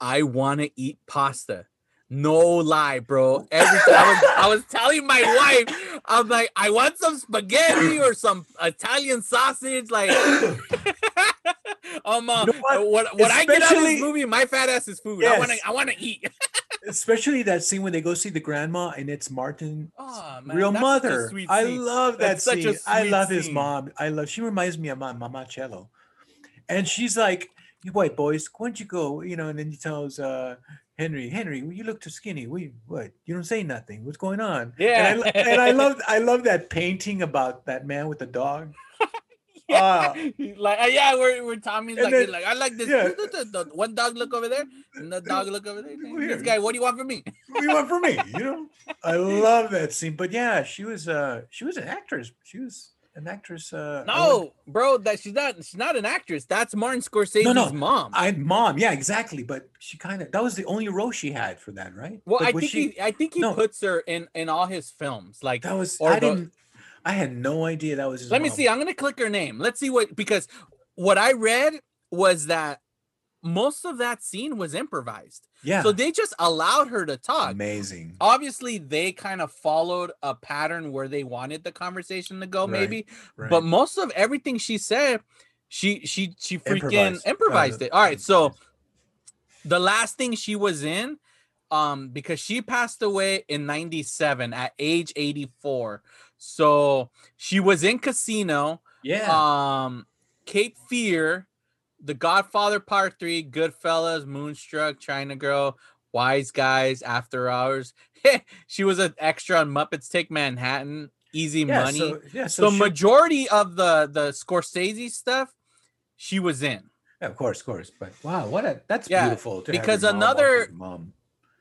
I want to eat pasta. No lie, bro. Every time I was, I was telling my wife, I'm like, I want some spaghetti or some Italian sausage. Like, *laughs* um, uh, You know what? what, what I get out of this movie, my fat ass is food. I want to, I want to eat. *laughs* Especially that scene when they go see the grandma and it's Martin Oh, man, real that's such a mother. I love that That's such a scene. I love his scene. mom. I love. She reminds me of my mama Cello, and she's like, "You white boys, why don't you go?" You know, and then he tells uh, Henry, "Henry, you look too skinny. We what? You don't say nothing. What's going on?" Yeah. and I, and I love I love that painting about that man with the dog. *laughs* Ah, like, uh, yeah, we're, we're Tommy's like, then- like, I like this. yeah. *laughs* one dog look over there, and the dog look over there. Here. This guy, what do you want from me? what do you want from me? You know, I *laughs* love that scene. But yeah, she was uh she was an actress. She was an actress. Uh, would- No, bro, that she's not. She's not an actress. That's Martin Scorsese's no. no. mom. I had mom, yeah, exactly. But she kind of that was the only role she had for that, right? well, Like, I think she, he, I think he no. puts her in in all his films. Like, that was I the- didn't I had no idea that was his let me see. I'm gonna click her name. Let's see what because what I read was that most of that scene was improvised. Yeah, So they just allowed her to talk. amazing. obviously they kind of followed a pattern where they wanted the conversation to go Right, maybe Right. but most of everything she said she she she freaking Improvised. improvised, it all right so the last thing she was in um because she passed away in 97 at age 84 so she was in casino yeah, um cape fear the godfather part three goodfellas moonstruck china girl wise guys after hours *laughs* she was an extra on muppets take manhattan easy yeah, money So, yeah, so, so, she- majority of the the scorsese stuff she was in yeah, of course, of course. But wow, what a that's Yeah, beautiful. because mom another- watch mom,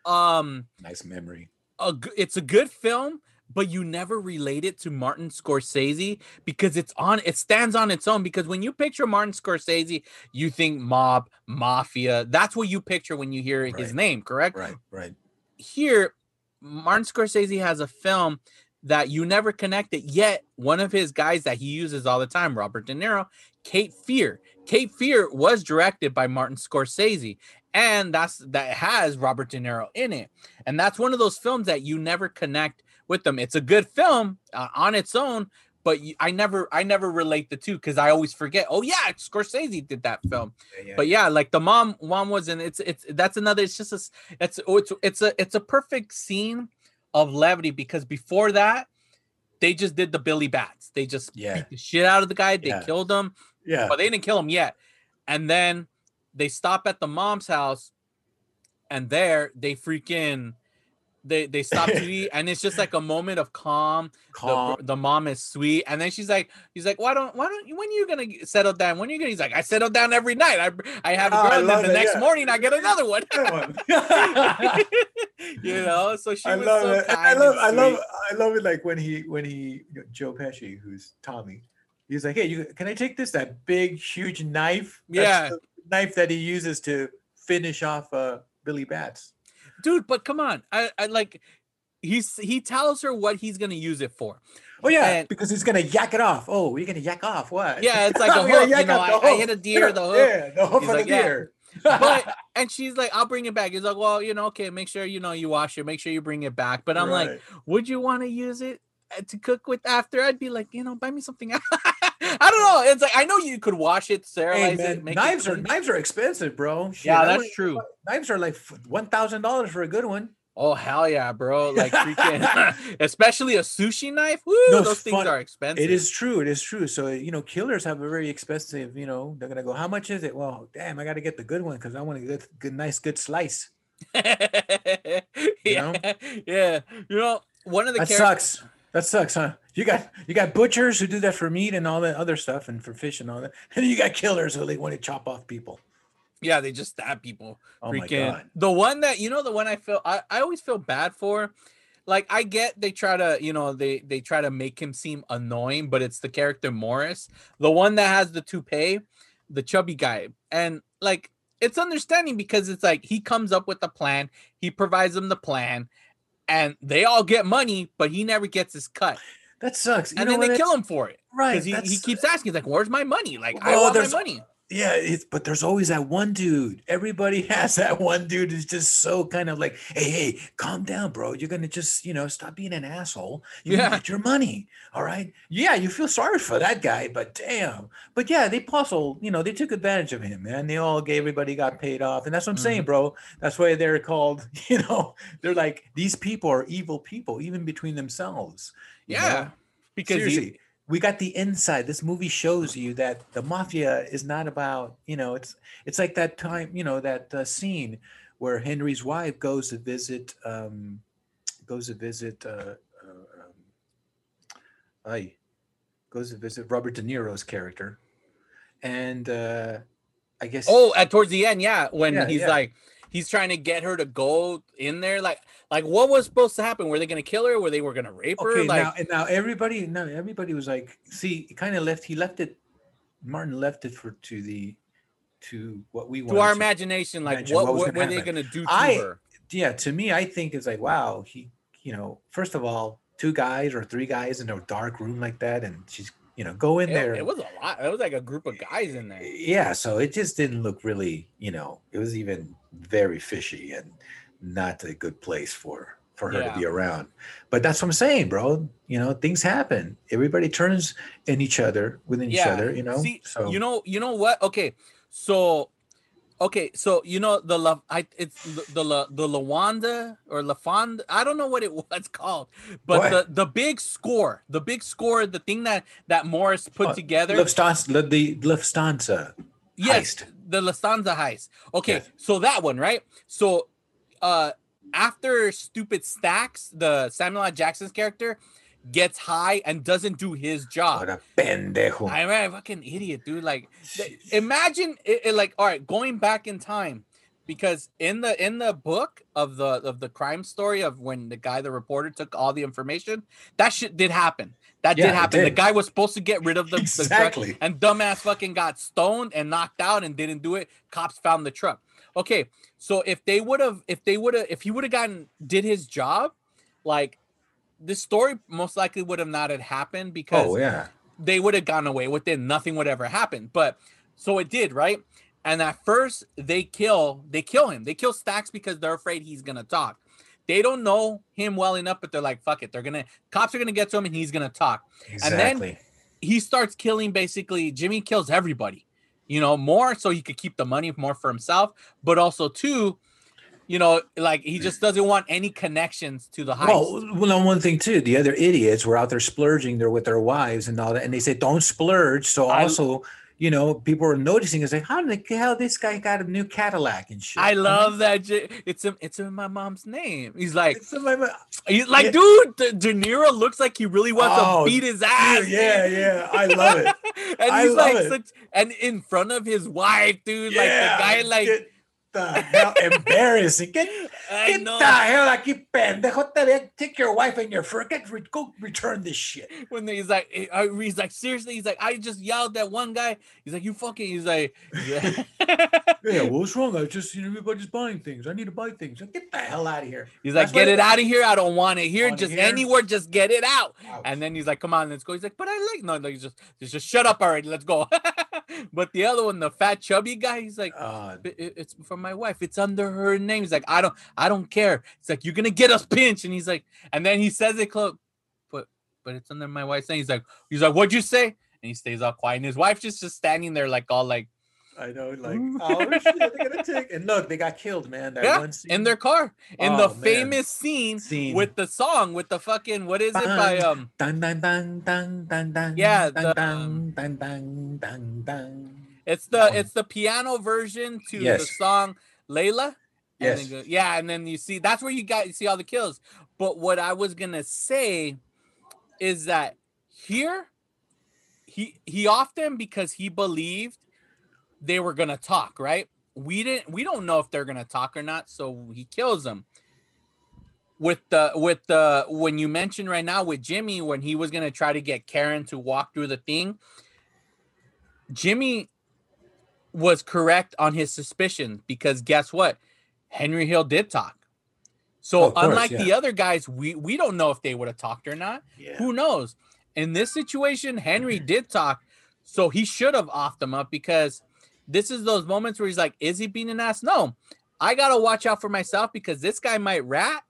um nice memory. a, it's a good film but you never relate it to Martin Scorsese because it's on it stands on its own because when you picture Martin Scorsese you think mob mafia that's what you picture when you hear his name correct? Right, right. here Martin Scorsese has a film that you never connect it yet one of his guys that he uses all the time Robert De Niro Cape Fear. Cape Fear was directed by Martin Scorsese and that's that has Robert De Niro in it. And that's one of those films that you never connect with them it's a good film uh, on its own but I never I never relate the two because I always forget oh yeah Scorsese did that film Yeah, yeah. but yeah like the mom mom was in it's it's that's another it's just a it's oh, it's it's a it's a perfect scene of levity because before that they just did the billy batts they just Yeah. beat the shit out of the guy they Yeah. killed him yeah, but they didn't kill him yet and then they stop at the mom's house and there they freaking they they stop *laughs* to eat and it's just like a moment of calm calm. the, the mom is sweet and then she's like he's like why don't why don't when are you gonna settle down when are you gonna he's like i settle down every night i i have a Oh, girl I and then the it, next yeah. morning i get another one *laughs* *laughs* you know so she I was love so it. I love, I love. I love it. Like when he when he you know, Joe Pesci, who's Tommy, he's like, "Hey, you can I take this that big huge knife? Yeah. knife that he uses to finish off uh Billy Batts." Dude. But come on, I, I like he's he tells her what he's gonna use it for. Oh yeah, And- because he's gonna yak it off. Oh, you're gonna yak off what? Yeah, it's *laughs* like a hook, you know, I- I hit a deer, the hook. Yeah, the hook He's for like, the yeah. deer. But *laughs* and she's like, I'll bring it back. He's like, well, you know, okay, make sure you know you wash it, make sure you bring it back. But I'm like, would you want to use it uh, to cook with after? I'd be like, you know, buy me something. *laughs* I don't know. It's like I know you could wash it, sterilize Hey, it, man, make knives it are knives are expensive, bro. Shit, Yeah, that's true. Knives are like one thousand dollars for a good one. Oh hell yeah, bro! *laughs* Like freaking, *laughs* especially a sushi knife. Woo, No, those things fun- are expensive. It is true. It is true. So you know, killers have a very expensive. You know, they're gonna go. How much is it? Well, damn, I got to get the good one because I want a good, good, nice, good slice. *laughs* yeah, yeah. You know, one of the That characters. sucks. That sucks, huh? You got you got butchers who do that for meat and all that other stuff and for fish and all that, *laughs* and you got killers who they want to chop off people. Yeah, they just stab people. Oh my God. the one that you know, the one I feel I, I always feel bad for. Like I get they try to, you know, they they try to make him seem annoying, but it's the character Morris, the one that has the toupee, the chubby guy. And like it's understanding because it's like he comes up with the plan, he provides them the plan, and they all get money, but he never gets his cut. That sucks. You and know then they kill him for it. Right, Because he, he keeps asking, he's like, Where's my money? Like, I want my money. Yeah, it's but there's always that one dude. Everybody *laughs* has that one dude who's just so kind of like, hey, hey, calm down, bro. You're gonna just, you know, stop being an asshole. You Yeah. get your money. All right. Yeah, you feel sorry for that guy, but damn. But yeah, they puzzle, you know, they took advantage of him, man. They all gave everybody got paid off. And that's what I'm saying, Mm-hmm. bro. That's why they're called, *laughs* you know, they're like these people are evil people, even between themselves. Yeah. know? Because he- seriously we got the inside this movie shows you that the mafia is not about you know it's it's like that time you know that uh, scene where henry's wife goes to visit um goes to visit uh, uh um, I goes to visit robert de niro's character and uh i guess Oh, at towards the end, yeah, when Yeah, he's yeah. like he's trying to get her to go in there, like like what was supposed to happen? Were they gonna kill her? Were they were gonna rape her? okay Like now and now everybody now everybody was like see kind of left he left it martin left it for to the to what we want to our imagination, like imagine what, what what, were they gonna do to I- her? yeah to me i think it's like wow he you know first of all two guys or three guys in a dark room like that and she's you know go in It, there it was a lot. It was like a group of guys in there. yeah so it just didn't look really you know it was even very fishy and not a good place for for her to be around but that's what i'm saying bro you know things happen everybody turns in each other within each other you know See, so you know, you know what? Okay, so, okay, so you know the La, I it's the the La, the Lawanda or Lafond. I don't know what it *laughs* was called, but What? the the big score, the big score, the thing that that Morris put Oh, together. Lufthansa, the- the Lufthansa yes, heist. the Lufthansa heist. Okay, Yes. so that one, right? So, uh, after stupid stacks, the Samuel L. Jackson's character gets high and doesn't do his job. what a pendejo I'm a fucking idiot, dude. Like, th- imagine it, it, like, all right, going back in time, because in the in the book of the of the crime story of when the guy, the reporter, took all the information, that shit did happen. That Yeah, did happen. The guy was supposed to get rid of the, the drug, Exactly. and dumbass fucking got stoned and knocked out and didn't do it. Cops found the truck. Okay, so if they would have, if they would have, if he would have gotten did his job, like this story most likely would have not had happened because oh yeah they would have gone away with it. Nothing would ever happen. But so it did, right? And at first they kill, they kill him. They kill Stacks because they're afraid he's gonna talk. They don't know him well enough, but they're like, fuck it. They're gonna cops are gonna get to him and he's gonna talk. And then exactly he starts killing basically Jimmy kills everybody, you know, more so he could keep the money more for himself, but also too, you know, like he just doesn't want any connections to the heist. Well, well, on one thing too, the other idiots were out there splurging there with their wives and all that, and they said don't splurge. So I- also, you know, people were noticing. It's like, how the hell this guy got a new Cadillac and shit? I know? love that. It's in, it's in my mom's name. He's like, my He's like, Yeah. dude, De, Niro looks like he really wants Oh, to beat his ass. dude, yeah, yeah, I love it. *laughs* and I he's love like, it. such, and in front of his wife, dude, like the guy, like, the hell *laughs* embarrassing. Get, get the hell aquí, pendejo. Take your wife and your fur. Get re- go return this shit. when he's like, eh, uh, he's like, seriously, he's like, I just yelled at one guy. He's like, you fucking. He's like, yeah. *laughs* Yeah, what's wrong? I just, you know, everybody's buying things. I need to buy things. Get the hell out of here. He's like, That's get it out of here. I don't want it here. Want it Just here? anywhere, just get it out. Ouch. And then he's like, come on, let's go. He's like, but I like no, no, he's just, just, just shut up already. Let's go. *laughs* but the other one, the fat chubby guy, he's like, Uh, it- it's from my wife. It's under her name. He's like, I don't, I don't care. It's like you're gonna get us pinched. And he's like, and then he says it, close, but, but it's under my wife's name. He's like, he's like, what'd you say? And he stays all quiet. And his wife's just, just standing there, like all like, I know, like, oh shit, they're gonna *laughs* take. And look, they got killed, man. That yeah, one scene. in their car, in Oh, the man. famous scene, Scene. with the song, with the fucking, what is it by um. Dun, dun, dun, dun, dun, dun, Yeah, dun, the, dun, dun, dun, dun, dun. It's the Um, it's the piano version to the song Layla. And Yes. go- yeah, and then you see that's where you got you see all the kills. But what I was gonna say is that here he he often because he believed they were gonna talk, right? We didn't we don't know if they're gonna talk or not, so he kills them. With the with the when you mentioned right now with Jimmy when he was gonna try to get Karen to walk through the thing, Jimmy was correct on his suspicion because guess what? Henry Hill did talk. So Oh, course, unlike yeah. the other guys, we we don't know if they would have talked or not. Yeah. Who knows? In this situation, Henry did talk, so he should have offed them up because this is those moments where he's like, "Is he being an ass?" No, I gotta watch out for myself because this guy might rat,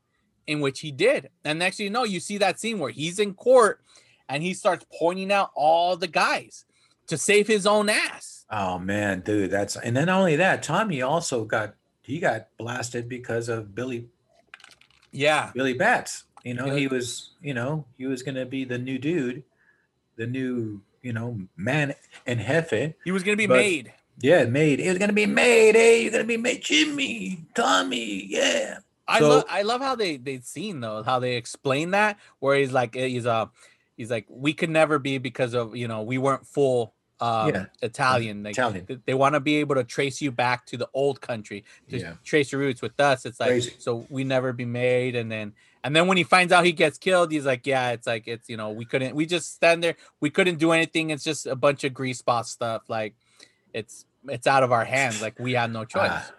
in which he did. And next thing you know, you see that scene where he's in court and he starts pointing out all the guys to save his own ass. Oh man, dude, that's and then not only that, Tommy also got he got blasted because of Billy Yeah, Billy Batts. You know, Yeah. he was, you know, he was gonna be the new dude, the new, you know, man and Hefe. he was gonna be But- made. Yeah, made. It was gonna be made. Hey, you're gonna be made, Jimmy, Tommy. Yeah. I So- love I love how they they seen though how they explain that where he's like eh, he's uh he's like we could never be because of you know we weren't full um Yeah. Italian like Italian. th- they want to be able to trace you back to the old country to Yeah. trace your roots with us it's like Crazy. so we never be made and then and then when he finds out he gets killed he's like yeah it's like it's you know we couldn't we just stand there we couldn't do anything it's just a bunch of grease spot stuff like it's it's out of our hands like we had no *laughs* choice Ah,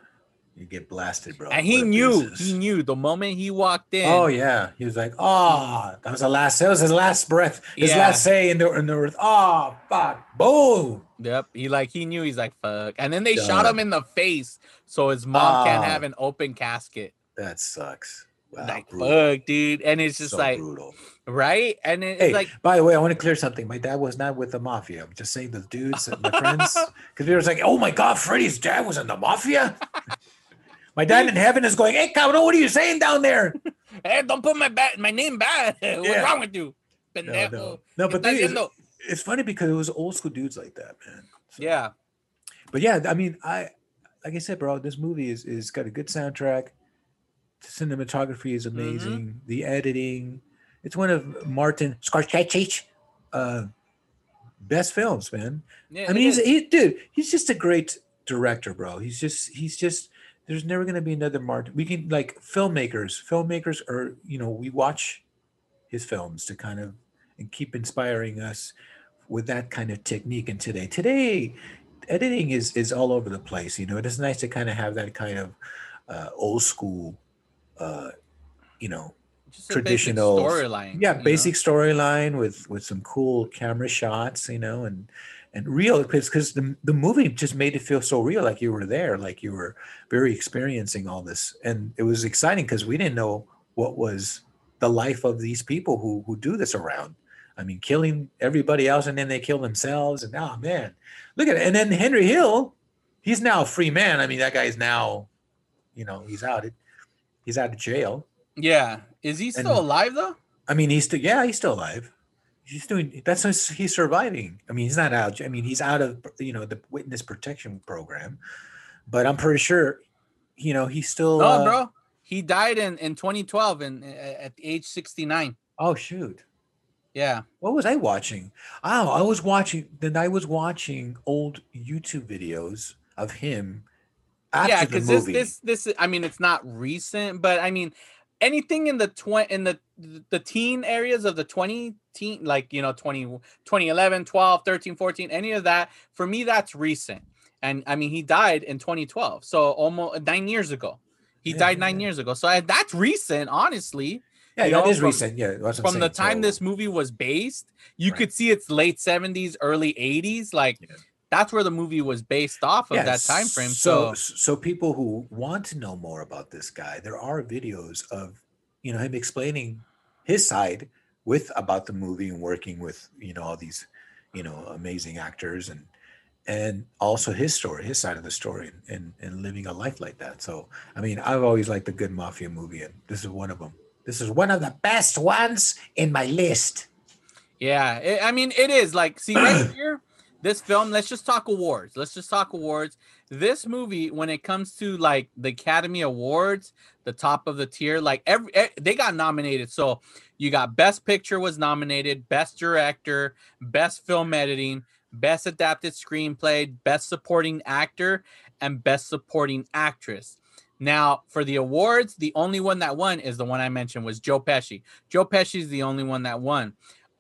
you get blasted, bro. and he knew business. he knew the moment he walked in Oh yeah, he was like, "Oh, that was the last. That was his last breath. His Yeah. last say in the in the earth. Oh, fuck, boom. Yep. He like he knew he's like fuck. And then they shot him in the face so his mom can't Ah. have an open casket. That sucks. Wow, like brutal. fuck, dude. And it's just So like brutal. right? And it's Hey, like by the way, I want to clear something. My dad was not with the mafia. I'm just saying the dudes, and my friends, *laughs* because we were like, "Oh my god, Freddie's dad was in the mafia." *laughs* my dad in heaven is going, "Hey, cabrón, what are you saying down there?" *laughs* hey, don't put my ba- my name bad. What's Yeah. wrong with you? No, Pendejo. no, no. ¿Qué But is, haciendo? it's funny because it was old school dudes like that, man. So- yeah. but yeah, I mean, I like I said, bro, this movie is is got a good soundtrack. The cinematography is Mm-hmm. amazing. The editing, it's one of Martin Scorsese's uh, best films, man. Yeah. I mean, he's he, dude, he's just a great director, bro. He's just he's just there's never gonna be another Martin. We can like filmmakers, filmmakers are you know we watch his films to kind of and keep inspiring us with that kind of technique. And today, today, editing is is all over the place. You know, it is nice to kind of have that kind of uh, old school, uh, you know, Just traditional storyline. yeah basic storyline with with some cool camera shots you know and and real because because the, the movie just made it feel so real like you were there like you were very experiencing all this. And it was exciting because we didn't know what was the life of these people who who do this around. I mean killing everybody else and then they kill themselves and oh man. Look at it and then henry hill he's now a free man. I mean that guy's now you know he's out he's out of jail Yeah. Is he still And- alive though? I mean, he's still yeah, he's still alive. He's doing that's his, he's surviving. I mean, he's not out. I mean, he's out of you know the witness protection program, but I'm pretty sure, you know, he's still. No, uh, bro. He died in, in 2012 and at age 69. Oh shoot, Yeah. what was I watching? Oh, I was watching. Then I was watching old YouTube videos of him after yeah, because this this this I mean it's not recent, but I mean anything in the twenty in the the teen areas of the 20 teen like you know 20 2011 12 13 14 any of that for me that's recent and i mean he died in 2012 so almost nine years ago he Yeah, died nine yeah. years ago so I, that's recent honestly yeah, you that know, is from- recent. Yeah, from the time So- this movie was based you Right. could see it's late 70s early 80s like Yeah. That's where the movie was based off of Yeah, that time frame So, so, so people who want to know more about this guy, there are videos of you know him explaining his side with about the movie and working with you know all these you know amazing actors and and also his story, his side of the story, and, and living a life like that. So, I mean, I've always liked a good mafia movie, and this is one of them. This is one of the best ones in my list. Yeah, it, I mean, it is like, see, right *clears throat* here, this film, let's just talk awards. Let's just talk awards. This movie, when it comes to like the Academy Awards, the top of the tier, like every eh, they got nominated. So you got Best Picture was nominated, Best Director, Best Film Editing, Best Adapted Screenplay, Best Supporting Actor, and Best Supporting Actress. Now, for the awards, the only one that won is the one I mentioned was Joe Pesci. Joe Pesci is the only one that won.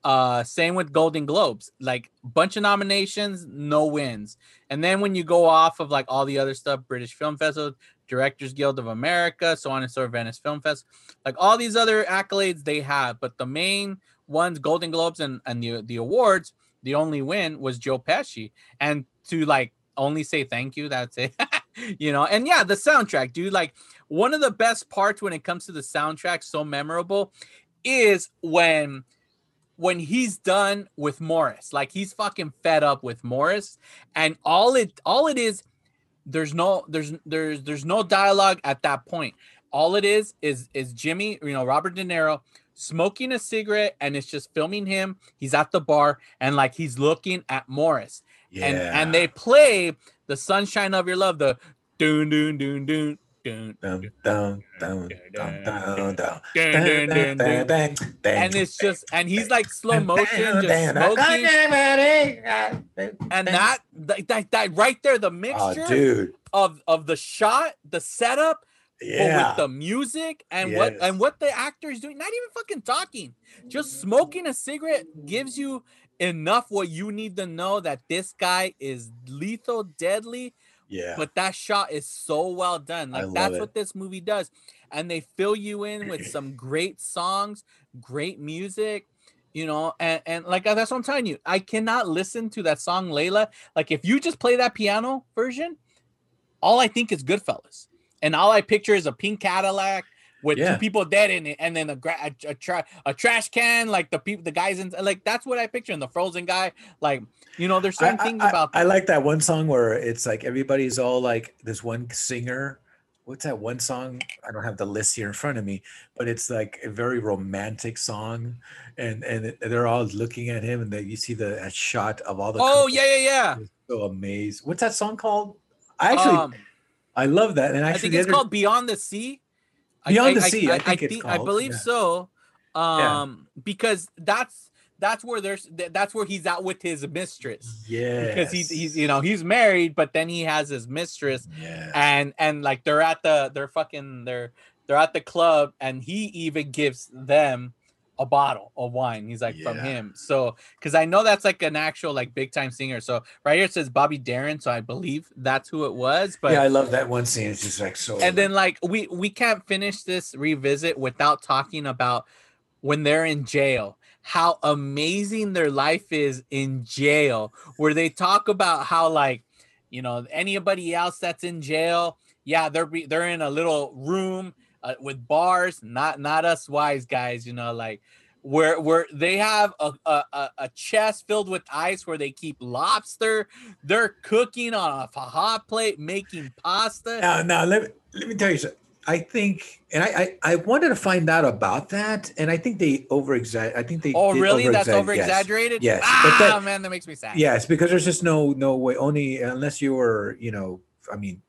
Uh, same with Golden Globes, like bunch of nominations, no wins. And then when you go off of like all the other stuff, British Film Festival, Directors Guild of America, so on and so forth, Venice Film Fest, like all these other accolades they have, but the main ones, Golden Globes and and the the awards, the only win was Joe Pesci. And to like only say thank you, that's it. *laughs* you know, and yeah, the soundtrack, dude. Like one of the best parts when it comes to the soundtrack, so memorable, is when when he's done with Morris. Like he's fucking fed up with Morris, and all it all it is, there's no there's there's there's no dialogue at that point. All it is is is Jimmy, you know, Robert De Niro smoking a cigarette and it's just filming him. He's at the bar and like he's looking at Morris. Yeah, And and they play the sunshine of your love, the doon doon doon doon and it's just and he's like slow motion just smoking and that that, that right there the Oh, mixture dude. of of the shot the setup Yeah. with the music and what and what the actor is doing not even fucking talking just smoking a cigarette gives you enough what you need to know that this guy is lethal deadly yeah. but that shot is so well done like that's it. what this movie does and they fill you in with *clears throat* some great songs great music you know and, and like uh, that's what i'm telling you i cannot listen to that song layla like if you just play that piano version all i think is goodfellas and all i picture is a pink cadillac with Yeah. two people dead in it and then a, gra- a, a, tra- a trash can like the people the guys in like that's what i picture and the frozen guy like you know there's certain I, things I- about I like that one song where it's like everybody's all like this one singer. What's that one song? I don't have the list here in front of me, but it's like a very romantic song, and and they're all looking at him, and then you see the shot of all the. oh yeah yeah yeah so amazed. What's that song called? I actually Um, I love that, and I think it's called Beyond the Sea. Beyond I, the Sea, I think I called, believe yeah. so. Yeah. Um, because that's that's where there's that's where he's out with his mistress. yeah Because he's he's you know he's married, but then he has his mistress, yeah and and like they're at the they're fucking they're they're at the club, and he even gives them a bottle of wine. He's like from him. So because I know that's like an actual like big time singer. So right here it says Bobby Darin, so I believe that's who it was. But yeah I love that one scene. It's just like so. and then like we we can't finish this revisit without talking about when they're in jail how amazing their life is in jail where they talk about how like you know anybody else that's in jail yeah they're they're in a little room uh, with bars not not us wise guys you know like where where they have a, a a- chest filled with ice where they keep lobster they're cooking on a hot plate making pasta Now, now let me let me tell you something. I think, and I, I I wanted to find out about that, and I think they over. I think they. Oh, really? That's over exaggerated. Yes, Ah, but that- man, that makes me sad. Yes, yes, because there's just no no way. Only unless you were, you know, I mean,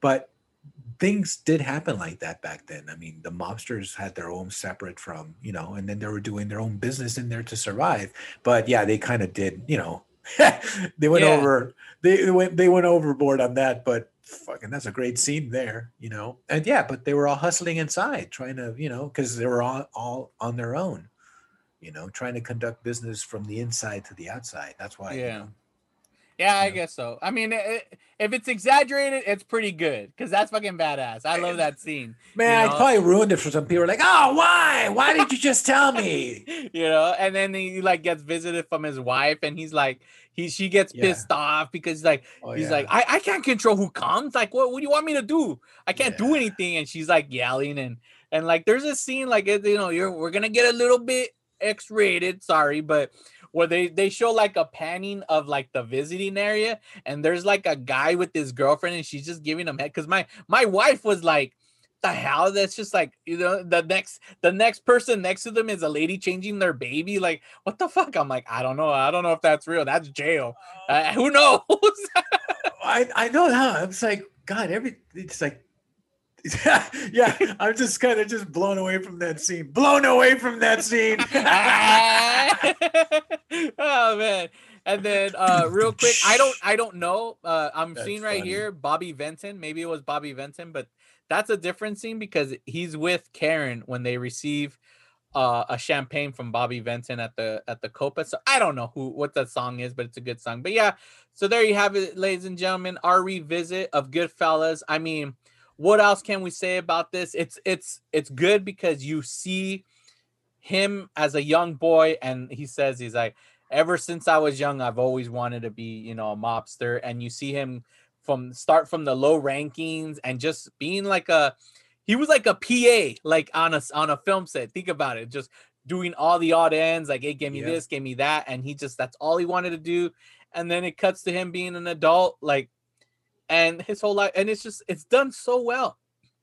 but things did happen like that back then. I mean, the mobsters had their own separate from, you know, and then they were doing their own business in there to survive. But yeah, they kind of did, you know, *laughs* they went Yeah. over they they went they went overboard on that, but fucking that's a great scene there, you know. And yeah, but they were all hustling inside, trying to, you know, because they were all all on their own, you know, trying to conduct business from the inside to the outside. That's why, you Yeah. know, Yeah, I Yeah. guess so. I mean, it, if it's exaggerated, it's pretty good because that's fucking badass. I love that scene. man, know? I probably ruined it for some people. Like, oh, why? Why did you just tell me? *laughs* you know and then he like gets visited from his wife and he's like he she gets Yeah. pissed off because he's like Oh, he's yeah. like I, I can't control who comes like what, what do you want me to do i can't do anything and she's like yelling and and like there's a scene like you know you're we're gonna get a little bit x-rated sorry but where they they show like a panning of like the visiting area and there's like a guy with his girlfriend and she's just giving him head because my my wife was like the hell? That's just like you know the next the next person next to them is a lady changing their baby? Like what the fuck? I'm like i don't know. I don't know if that's real. That's jail. Uh, *laughs* who knows? *laughs* I I know how. I'm just like, God, every it's like *laughs* yeah, I'm just kind of just blown away from that scene. Blown away from that scene. oh man. And then uh real quick i don't i don't know uh i'm That's seeing right funny. here bobby vinton maybe it was bobby vinton but that's a different scene because he's with karen when they receive uh, a champagne from Bobby Vinton at the at the Copa. So I don't know who what that song is, but it's a good song. But yeah, so there you have it, ladies and gentlemen. Our revisit of Goodfellas. I mean, what else can we say about this? It's it's it's good because you see him as a young boy, and he says he's like, ever since I was young, I've always wanted to be, you know, a mobster. And you see him from start from the low rankings and just being like a he was like a PA, like on a on a film set. Think about it, just doing all the odd ends, like, hey, give me Yeah. this, give me that, and he just that's all he wanted to do. And then it cuts to him being an adult, like, and his whole life, and it's just it's done so well.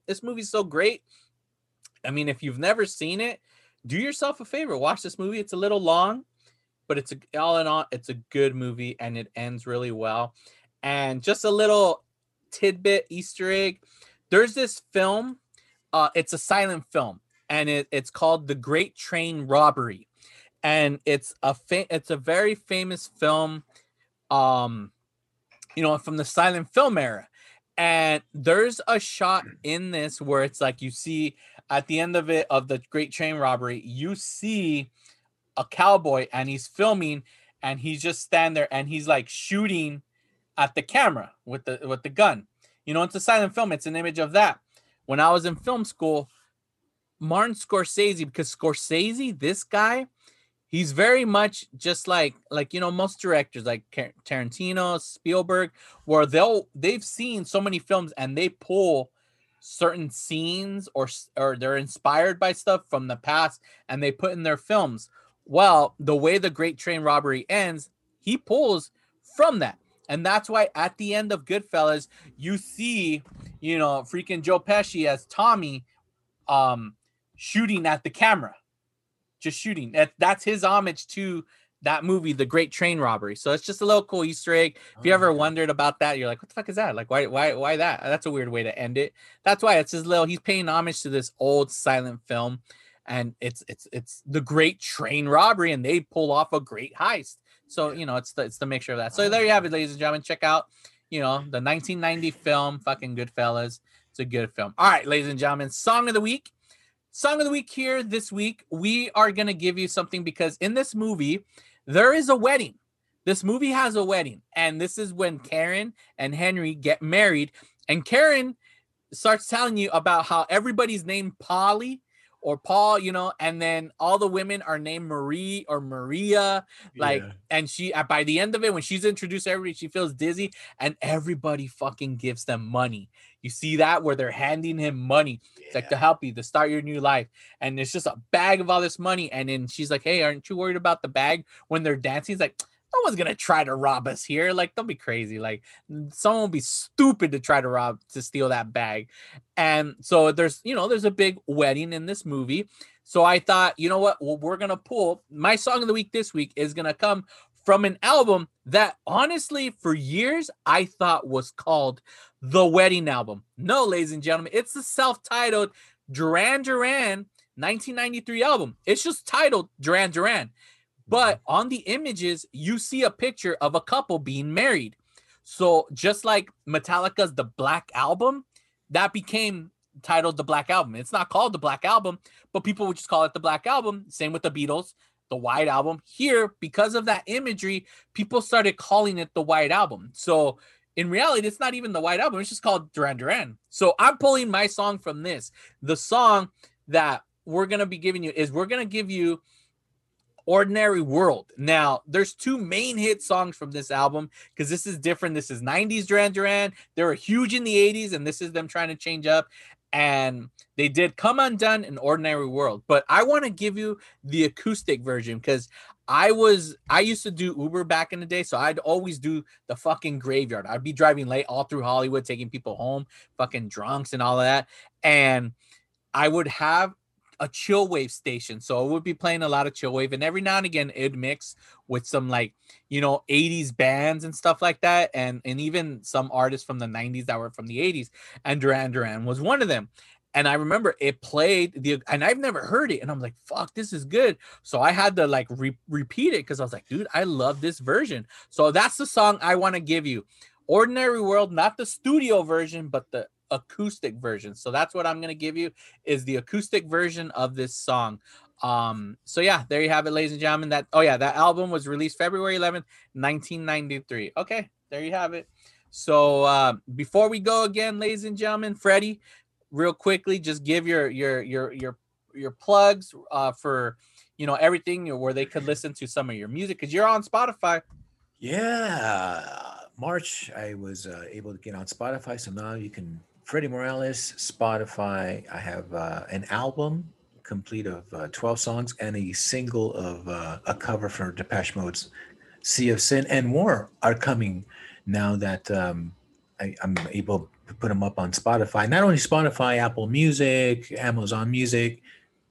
This movie's so great. I mean, if you've never seen it, do yourself a favor, watch this movie. It's a little long, but it's a, all in all, it's a good movie, and it ends really well. And just a little tidbit Easter egg: there's this film uh, it's a silent film and it, it's called the great train robbery. And it's a fa- it's a very famous film um you know from the silent film era. And there's a shot in this where it's like you see at the end of it of the great train robbery you see a cowboy and he's filming and he's just stand there and he's like shooting at the camera with the with the gun you know it's a silent film it's an image of that when I was in film school, Martin Scorsese, because Scorsese, this guy, he's very much just like like you know most directors like Tarantino, Spielberg, where they'll they've seen so many films and they pull certain scenes or or they're inspired by stuff from the past and they put in their films. Well, the way the Great Train Robbery ends, he pulls from that. And that's why at the end of Goodfellas, you see, you know, freaking Joe Pesci as Tommy um shooting at the camera. Just shooting. That that's his homage to that movie, The Great Train Robbery. So it's just a little cool Easter egg. If you ever wondered about that, you're like, what the fuck is that? Like, why, why, why that? That's a weird way to end it. That's why it's his little. He's paying homage to this old silent film, and it's it's it's the Great Train Robbery, and they pull off a great heist. So you know, it's the it's the mixture of that. So there you ah. have it, ladies and gentlemen. Check out you know the 1990 film, fucking Goodfellas. It's a good film. All right, ladies and gentlemen, song of the week. Song of the week here this week. We are gonna give you something because in this movie there is a wedding. This movie has a wedding, and this is when Karen and Henry get married, and Karen starts telling you about how everybody's named Polly or Paul, you know, and then all the women are named Marie or Maria, like, Yeah. and she uh, by the end of it, when she's introduced to everybody, she feels dizzy, and everybody fucking gives them money. You see that where they're handing him money. It's like to help you to start your new life. And it's just a bag of all this money. And then she's like, Hey, aren't you worried about the bag when they're dancing? He's like, No one's gonna try to rob us here. Like, don't be crazy. Like, someone will be stupid to try to rob to steal that bag. And so there's, you know, there's a big wedding in this movie. So I thought, you know what? Well, we're gonna pull my song of the week this week is gonna come from an album that honestly for years I thought was called the wedding album. No, ladies and gentlemen, it's the self-titled Duran Duran 1993 album. It's just titled Duran Duran. But mm-hmm. on the images, you see a picture of a couple being married. So just like Metallica's The Black Album, that became titled The Black Album. It's not called The Black Album, but people would just call it The Black Album. Same with the Beatles, The White Album. Here, because of that imagery, people started calling it The White Album. So in reality, it's not even The White Album. It's just called Duran Duran. So I'm pulling my song from this. The song that we're going to be giving you is we're going to give you Ordinary World. Now, there's two main hit songs from this album because this is different. This is 90s Duran Duran. They were huge in the 80s, and this is them trying to change up. And they did Come Undone and Ordinary World. But I want to give you the acoustic version because I was I used to do Uber back in the day, so I'd always do the fucking graveyard. I'd be driving late all through Hollywood, taking people home, fucking drunks and all of that. And I would have a chill wave station. So it would be playing a lot of chill wave. And every now and again it'd mix with some like, you know, 80s bands and stuff like that. And and even some artists from the 90s that were from the 80s. And Duran Duran was one of them. And I remember it played the and I've never heard it. And I'm like, fuck, this is good. So I had to like re- repeat it because I was like, dude, I love this version. So that's the song I want to give you. Ordinary World, not the studio version, but the acoustic version. So that's what I'm going to give you is the acoustic version of this song. Um so yeah, there you have it ladies and gentlemen. That oh yeah, that album was released February 11th, 1993. Okay, there you have it. So uh before we go again ladies and gentlemen, Freddie, real quickly just give your your your your your plugs uh for you know everything where they could listen to some of your music cuz you're on Spotify. Yeah, March I was uh, able to get on Spotify, so now you can Freddie Morales, Spotify. I have uh, an album complete of uh, 12 songs and a single of uh, a cover for Depeche Mode's Sea of Sin, and more are coming now that um, I, I'm able to put them up on Spotify. Not only Spotify, Apple Music, Amazon Music.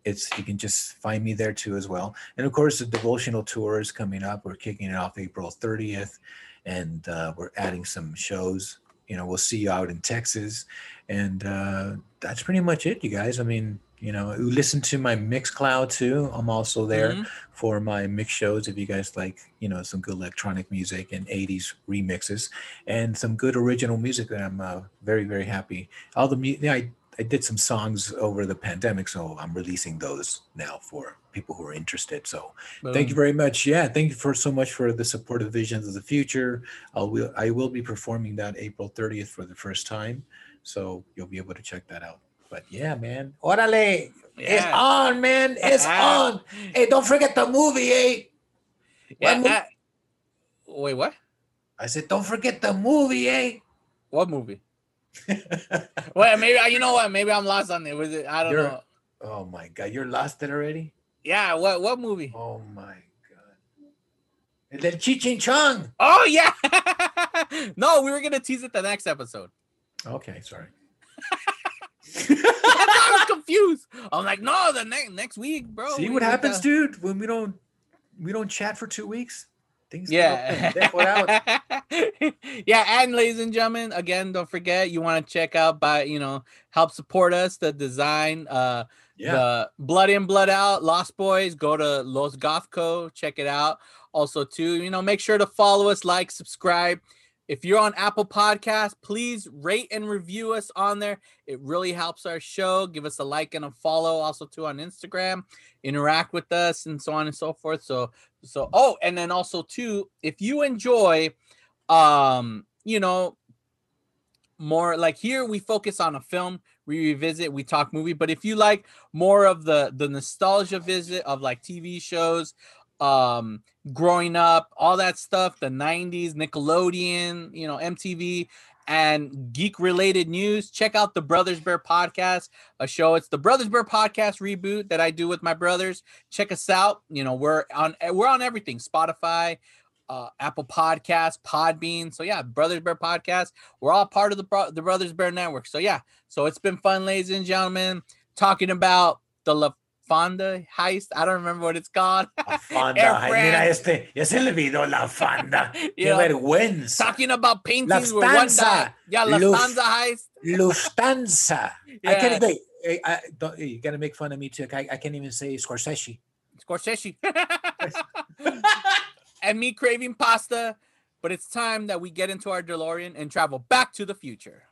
It's you can just find me there too as well. And of course, the devotional tour is coming up. We're kicking it off April 30th, and uh, we're adding some shows you know, we'll see you out in Texas. And uh, that's pretty much it, you guys. I mean, you know, listen to my Mixcloud too. I'm also there Mhm. for my mix shows if you guys like, you know, some good electronic music and 80s remixes and some good original music that I'm uh, very, very happy. All the music, yeah, I, I did some songs over the pandemic, so I'm releasing those now for people who are interested. So thank you very much. Yeah, thank you for so much for the support of Visions of the Future. I will I will be performing that April 30th for the first time, so you'll be able to check that out. But yeah, man, orale, it's Yeah. on, man, it's *laughs* on. Hey, don't forget the movie, eh? Yeah, wait, what? I said, don't forget the movie, eh? What movie? *laughs* Wait, maybe you know what? Maybe I'm lost on it. Was it? I don't You're- know. oh my God, you're lost it already. Yeah, what what movie? Oh my God, del Chichin Chong. Oh yeah. *laughs* no, we were gonna tease it the next episode. Okay, sorry. *laughs* I was confused. I'm like, no, the next next week, bro. See we- what happens, dude, when we don't we don't chat for two weeks. Things Yeah. *laughs* Yeah, and ladies and gentlemen, again, don't forget you want to check out by you know help support us the design uh Yeah. the blood in blood out lost boys go to los gothco check it out. Also too you know make sure to follow us like subscribe. If you're on apple podcast please rate and review us on there. It really helps our show. Give us a like and a follow also too on instagram. Interact with us and so on and so forth. So so oh and then also too if you enjoy um you know more like here we focus on a film we revisit we talk movie but if you like more of the the nostalgia visit of like tv shows um growing up all that stuff the 90s nickelodeon you know mtv and geek related news check out the brothers bear podcast a show it's the brothers bear podcast reboot that i do with my brothers check us out you know we're on we're on everything spotify uh, Apple Podcasts, Podbean. So yeah, Brothers Bear Podcast. We're all part of the the Brothers Bear Network. So yeah, so it's been fun, ladies and gentlemen, talking about the La Fonda heist. I don't remember what it's called. La *laughs* Fanda. Ay, mira este. Ya se le olvidó la *laughs* Fanda. You Qué know, vergüenza. talking about paintings with one Lufthansa. Yeah, Luf- Lufthansa heist. Lufthansa. *laughs* I can't even. I, I, don't, you gotta make fun of me too. I, I can't even say Scorsese. Scorsese. and me craving pasta. But it's time that we get into our DeLorean and travel back to the future.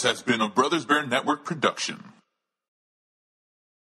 This has been a Brothers Bear Network production.